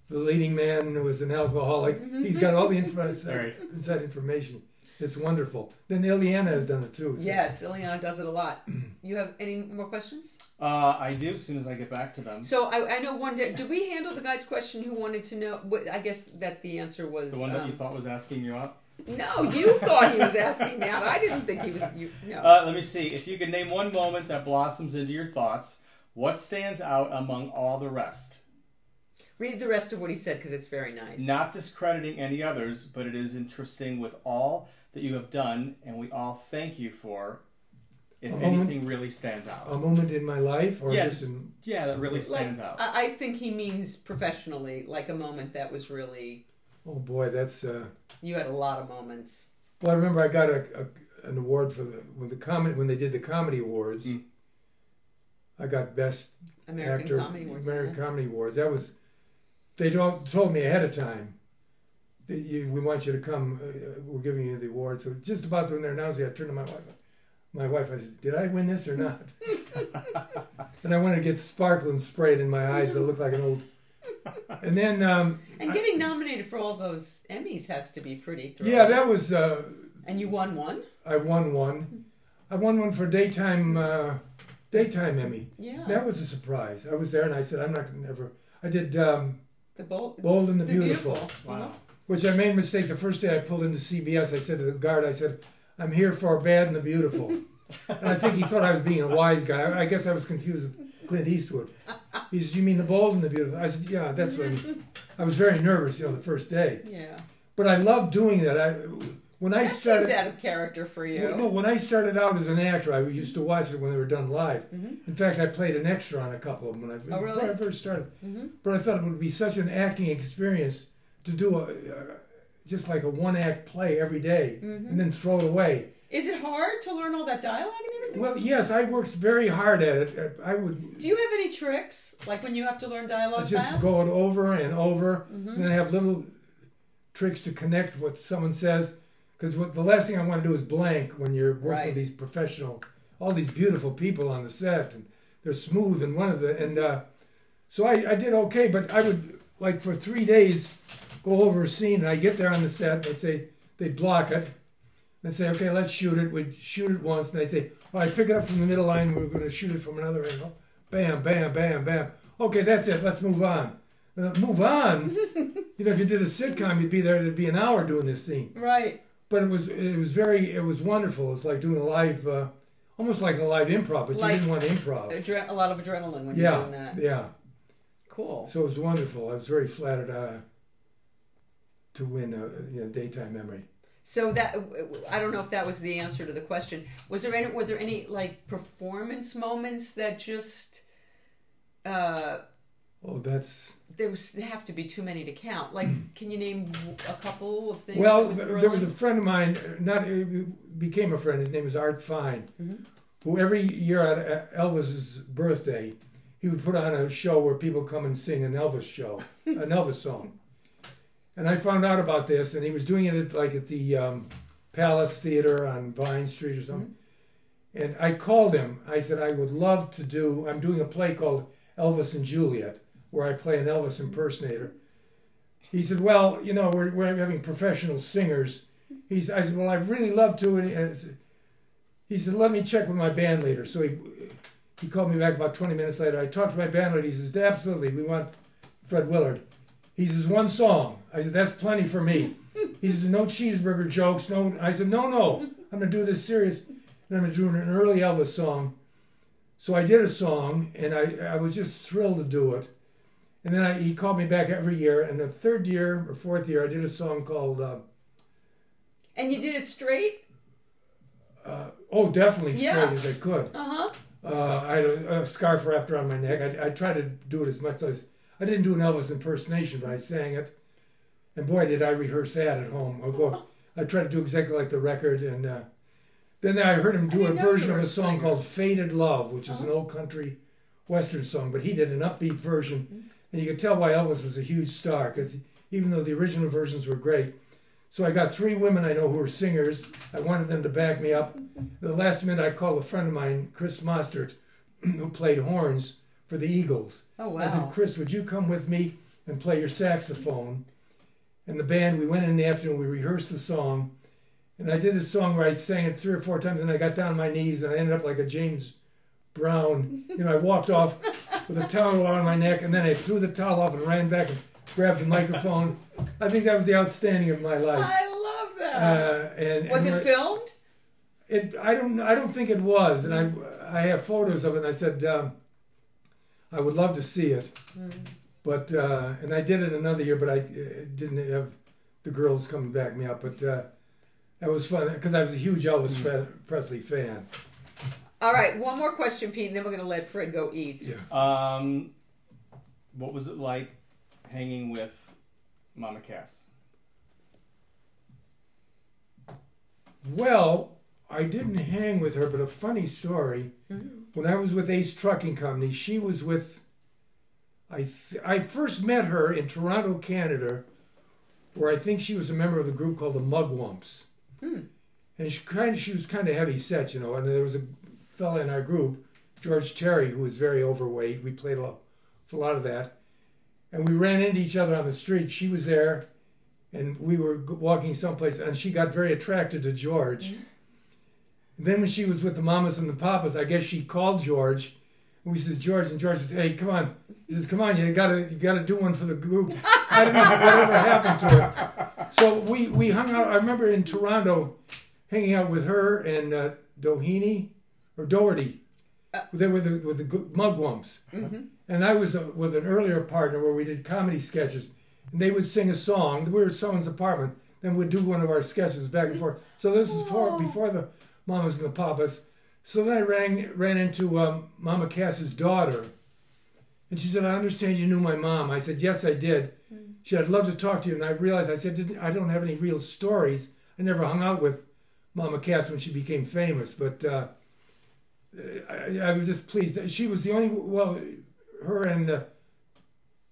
The leading man was an alcoholic. Mm-hmm. He's got all the info, Right. inside information. It's wonderful. Then Illeana has done it too. so- Yes, Illeana does it a lot. You have any more questions? uh, I do as soon as I get back to them. So I, I know one. Did, did we handle the guy's question who wanted to know? What, I guess that the answer was The one that um, you thought was asking you up. No, you thought he was asking me out. I didn't think he was. You no. Uh, let me see. If you could name one moment that blossoms into your thoughts, what stands out among all the rest? Read the rest of what he said because it's very nice. Not discrediting any others, but it is interesting with all that you have done, and we all thank you for. If A moment- anything really stands out, A moment in my life, or Yes. just in yeah, that really like stands out. I, I think he means professionally, like a moment that was really. oh boy, that's. Uh, You had a lot of moments. Well, I remember I got a, a an award for the when the comedy when they did the comedy awards. Mm. I got best American actor Comedy Award. American yeah. Comedy Awards. That was they don't, told me ahead of time that you, we want you to come. Uh, we're giving you the award. So just about when they're announcing, it, I turned to my wife. My wife, I said, "Did I win this or not?" <laughs> and I wanted to get sparkling sprayed in my eyes that look like an old. And then, um, And I- getting nominated for all those Emmys has to be pretty. Thrilling. yeah, that was. Uh, And you won one. I won one. I won one for daytime uh, daytime Emmy. Yeah. That was a surprise. I was there and I said, I'm not gonna never. I did um, the bold. Bold and the, the Beautiful, Beautiful. wow. Which I made a mistake the first day I pulled into CBS. I said to the guard, I said, I'm here for Bad and the Beautiful. and I think he thought I was being a wise guy. I, I guess I was confused with Clint Eastwood. He said, You mean the Bold and the Beautiful? I said, Yeah, that's what I mean. I was very nervous, you know, the first day. Yeah. But I loved doing that. I when I That started. seems out of character for you. Well, no, when I started out as an actor, I used to watch it when they were done live. Mhm. In fact, I played an extra on a couple of them when I, Oh, really? I first started. Mhm. But I thought it would be such an acting experience to do a, uh, just like a one act play every day Mhm. and then throw it away. Is it hard to learn all that dialogue and everything? Well, yes, I worked very hard at it. I would Do you have any tricks, like when you have to learn dialogue just fast? go it over and over, Mhm. and then I have little tricks to connect what someone says. Because the last thing I want to do is blank when you're working Right. with these professional, all these beautiful people on the set, and they're smooth. And one of the and uh, so I, I did okay, but I would like for three days go over a scene, and I get there on the set. They'd say they'd block it. They'd say, okay, let's shoot it. We'd shoot it once, and they'd say, all right, pick it up from the middle line. We're going to shoot it from another angle. Bam, bam, bam, bam. Okay, that's it. Let's move on. Uh, move on. <laughs> you know, if you did a sitcom, you'd be there. There'd be an hour doing this scene. Right. But it was it was very it was wonderful. It's like doing a live, uh, almost like a live improv, but Like- you didn't want improv. Adre- a lot of adrenaline when you're doing that. yeah. Cool. So it was wonderful. I was very flattered uh, to win a you know, daytime memory. So that I don't know if that was the answer to the question. Was there any? Were there any like performance moments that just? Uh, Oh, that's there was there have to be too many to count. Like, can you name a couple of things? well. There was a friend of mine, uh, not became a friend. His name is Art Fein, Mhm. who every year at Elvis's birthday, he would put on a show where people come and sing an Elvis show, an Elvis song. And I found out about this, and he was doing it at, like at the um, Palace Theater on Vine Street or something. And I called him. I said I would love to do. I'm doing a play called Elvis and Juliet, where I play an Elvis impersonator. He said, "Well, you know, we're, we're having professional singers." He's. I said, "Well, I'd really love to." And he said, "Let me check with my band leader." So he he called me back about 20 minutes later. I talked to my band leader. He says, "Absolutely, we want Fred Willard." He says, "One song." I said, "That's plenty for me." He says, "No cheeseburger jokes." No. I said, "No, no. I'm gonna do this serious, and I'm gonna do an early Elvis song." So I did a song, and I I was just thrilled to do it. And then I, he called me back every year. And the third year or fourth year, I did a song called. Uh, And you did it straight? uh, oh, definitely straight Yeah. as I could. Uh huh. Uh, I had a, a scarf wrapped around my neck. I, I tried to do it as much as I didn't do an Elvis impersonation, but I sang it. And boy, did I rehearse that at home. Oh, I go, I tried to do exactly like the record, and uh, then I heard him do a didn't know you version of a song singer. called "Faded Love," which is an Oh. old country western song, but he did an upbeat version, mm-hmm. and you could tell why Elvis was a huge star because even though the original versions were great. So I got three women I know who are singers. I wanted them to back me up. Mm-hmm. The last minute, I called a friend of mine, Chris Mostert, <clears throat> who played horns for the Eagles. Oh, I said, wow. Chris, would you come with me and play your saxophone? And the band, we went in the afternoon, we rehearsed the song. And I did this song where I sang it three or four times and I got down on my knees and I ended up like a James Brown. You know, I walked off with a towel around my neck and then I threw the towel off and ran back and grabbed the microphone. I think that was the outstanding of my life. I love that. Uh, and, Was and it filmed? it, I don't. I don't think it was, and I. I have photos of it. and I said, um, I would love to see it, but uh, and I did it another year, but I uh, didn't have the girls come and back me up. But uh, that was fun because I was a huge Elvis Fe- Presley fan. All right, one more question, Pete, and then we're going to let Fred go eat. Yeah. Um, what was it like hanging with Mama Cass? Well, I didn't hang with her, but a funny story. When I was with Ace Trucking Company, she was with. I th- I first met her in Toronto, Canada, where I think she was a member of the group called the Mugwumps. Hmm. And she kind of she was kind of heavy set, you know. And there was a fella in our group, George Terry, who was very overweight. We played a lot, a lot of that, and we ran into each other on the street. She was there, and we were walking someplace, and she got very attracted to George. And then when she was with the mamas and the papas, I guess she called George. And we says George, and George says, "Hey, come on." He says, "Come on, you gotta you gotta do one for the group." I don't know whatever happened to it. So we we hung out. I remember in Toronto, hanging out with her and uh, Doheny or Doherty. They were the, with the mugwumps, and I was uh, with an earlier partner where we did comedy sketches, and they would sing a song. We were at someone's apartment, then we'd do one of our sketches back and forth. So this is for, before the mamas and the papas. So then I ran ran into um, Mama Cass's daughter, and she said, "I understand you knew my mom." I said, "Yes, I did." She said, "I'd love to talk to you," and I realized I said, "I don't have any real stories. I never hung out with Mama Cass when she became famous, but." Uh, I, I was just pleased that she was the only well, her and uh,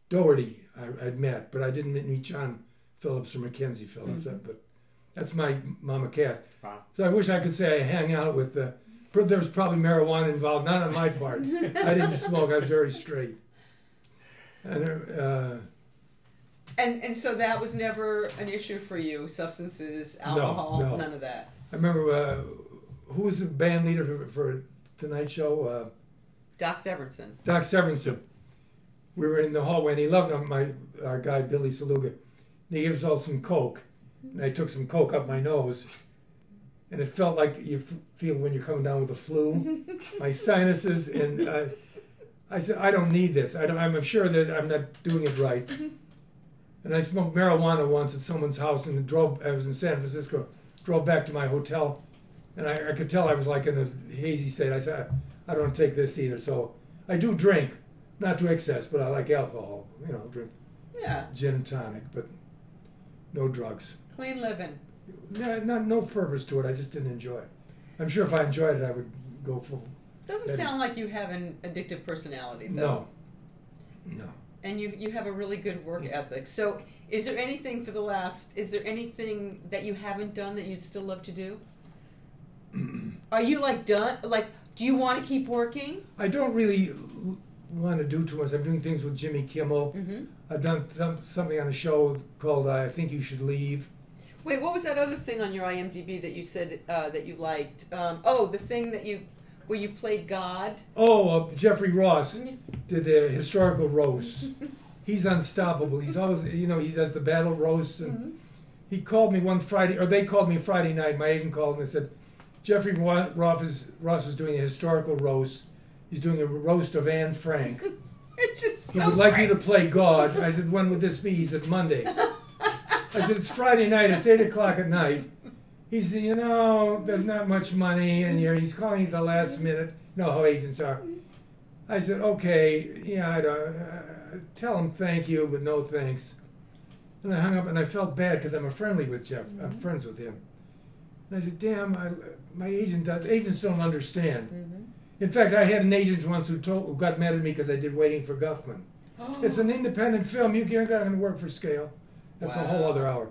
Doherty I, I'd met, but I didn't meet John Phillips or Mackenzie Phillips. That, but that's my Mama Cass. Wow. So I wish I could say I hang out with the. But there was probably marijuana involved, not on my part. I didn't <laughs> smoke. I was very straight. And uh, And and so that was never an issue for you. Substances, alcohol, no. none of that. I remember uh, who was the band leader for, for Tonight Show. Uh, Doc Severinsen. Doc Severinsen. We were in the hallway, and he loved my our guy Billy Saluga. And he gave us all some coke, and I took some coke up my nose, and it felt like you f- feel when you're coming down with the flu. <laughs> my sinuses, and uh, I said, I don't need this. I don't, I'm sure that I'm not doing it right. And I smoked marijuana once at someone's house, and drove. I was in San Francisco. Drove back to my hotel, and I, I could tell I was like in a hazy state. I said, I don't take this either. So I do drink, not to excess, but I like alcohol. You know, drink Yeah, gin and tonic, but no drugs. clean living. No, not no purpose to it. I just didn't enjoy it. I'm sure if I enjoyed it, I would go for Doesn't That- sound like you have an addictive personality, though. no, no. And you you have a really good work ethic. So, is there anything for the last? Is there anything that you haven't done that you'd still love to do? <clears throat> Are you like done? Like, do you want to keep working? I don't really want to do too much. I'm doing things with Jimmy Kimmel. Mm-hmm. I've done some, something on a show called uh, "I Think You Should Leave." Wait, what was that other thing on your IMDb that you said uh, that you liked? Um, oh, the thing that you where you played God. Oh, uh, Jeffrey Ross did the historical roast. He's unstoppable. He's always, you know, he does the battle roasts, and Mm-hmm. he called me one Friday, or they called me Friday night. My agent called and said, Jeffrey Ross is, Ross is doing a historical roast. He's doing a roast of Anne Frank. <laughs> It's just He so would like you to play God. I said, when would this be? He said, Monday. <laughs> I said, it's Friday night. It's 8 o'clock at night. He said, you know, there's not much money, and you're, he's calling at the last minute. You know how agents are. I said, okay, yeah, I'd, uh, uh, tell him thank you, but no thanks. And I hung up, and I felt bad because I'm a friendly with Jeff. I'm friends with him. And I said, damn, I, my agent does, agents don't understand. Mhm. In fact, I had an agent once who, told, who got mad at me because I did Waiting for Guffman. <gasps> It's an independent film. You can't going to work for scale. That's a whole other hour.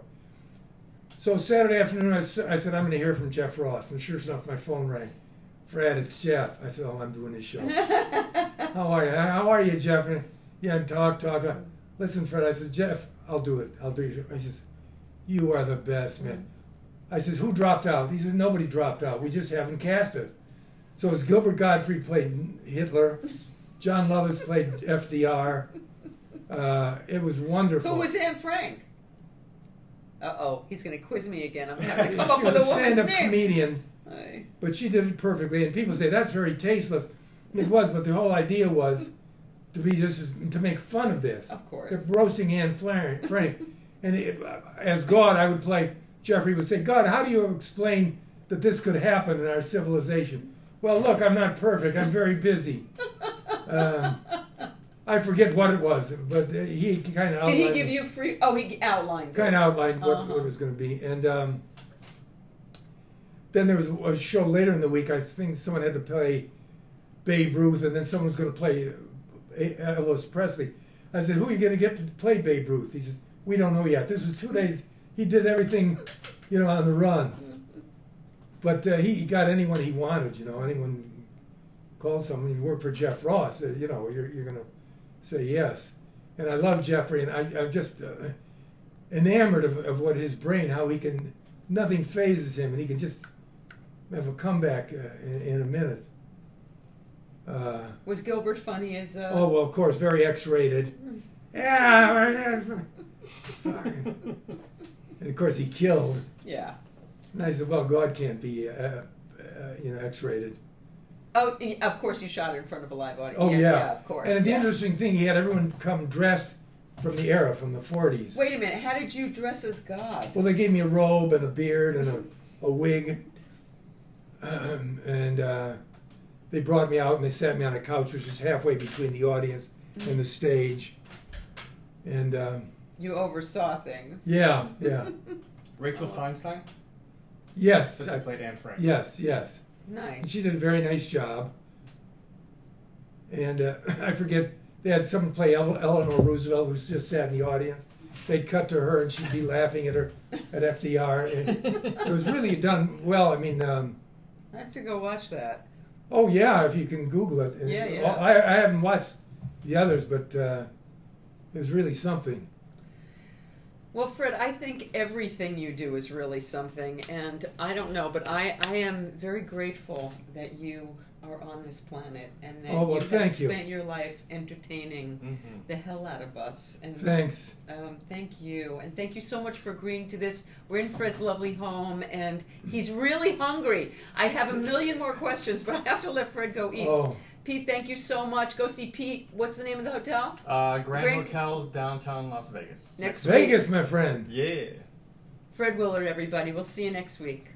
So Saturday afternoon, I said, I'm going to hear from Jeff Ross. And sure enough, my phone rang. Fred, it's Jeff. I said, Oh, I'm doing this show. <laughs> How are you? How are you, Jeff? And, yeah, and talk, talk. talk. Listen, Fred, I said, Jeff, I'll do it. I'll do it. I says, You are the best, man. I says, Who dropped out? He said, Nobody dropped out. We just haven't cast it. So it's Gilbert Gottfried played Hitler. Jon Lovitz played FDR. Uh, it was wonderful. Who was Anne Frank? Uh oh, he's going to quiz me again. I'm going to have to <laughs> come up with a a woman's stand-up name. comedian, but she did it perfectly. And people say that's very tasteless. It was, but the whole idea was to be just to make fun of this. Of course. Kept roasting Anne Frank, and it, as God, I would play. Jeffrey would say, "God, how do you explain that this could happen in our civilization?" Well, look, I'm not perfect. I'm very busy. <laughs> Um, I forget what it was, but uh, he kind of Did he give you free? Oh, he outlined. kind of outlined what, Uh-huh. what it was going to be. And um, then there was a show later in the week. I think someone had to play Babe Ruth, and then someone was going to play uh, Elvis Presley. I said, "Who are you going to get to play Babe Ruth?" He says, "We don't know yet." This was two days. He did everything, you know, on the run. But uh, he, got anyone he wanted. You know, anyone called someone. You work for Jeff Ross. Uh, you know, you're you're going to say yes. And I love Jeffrey, and I, I'm just uh, enamored of, of what his brain, how he can, nothing phases him, and he can just have a comeback uh, in, in a minute. Uh, Was Gilbert funny as? Uh, oh well, of course, very X-rated. Yeah, fine. and of course he killed. Yeah. And I said, well, God can't be, uh, uh, you know, X-rated. Oh, he- of course you shot it in front of a live audience. Oh yeah, yeah, of course. And the yeah. interesting thing, he had everyone come dressed from the era, from the 40s. Wait a minute. How did you dress as God? Well, they gave me a robe and a beard and a, a wig. Um, and uh, they brought me out and they sat me on a couch, which is halfway between the audience and the stage. And uh, You oversaw things. yeah, yeah. <laughs> Rachel Feinstein, Yes. since I I- played Anne Frank. yes, yes. Nice. she did a very nice job. And uh, <coughs> I forget, they had someone play El- Eleanor Roosevelt who's just sat in the audience. They'd cut to her and she'd be laughing at her at FDR. And it was really done well. I mean, um, I have to go watch that. oh yeah, if you can Google it. And Yeah, yeah. I, I haven't watched the others, but uh, it was really something. Well, Fred, I think everything you do is really something, and I don't know, but I, I am very grateful that you are on this planet and that Oh, well, you have thank you. spent your life entertaining Mhm. the hell out of us. And Thanks. Um, thank you, and thank you so much for agreeing to this. We're in Fred's lovely home, and he's really hungry. I have a million more questions, but I have to let Fred go eat. Oh, Pete, thank you so much. Go see Pete. What's the name of the hotel? Uh, Grand Great. Hotel, downtown Las Vegas. Next week. Vegas, my friend. Yeah. Fred Willard, everybody. We'll see you next week.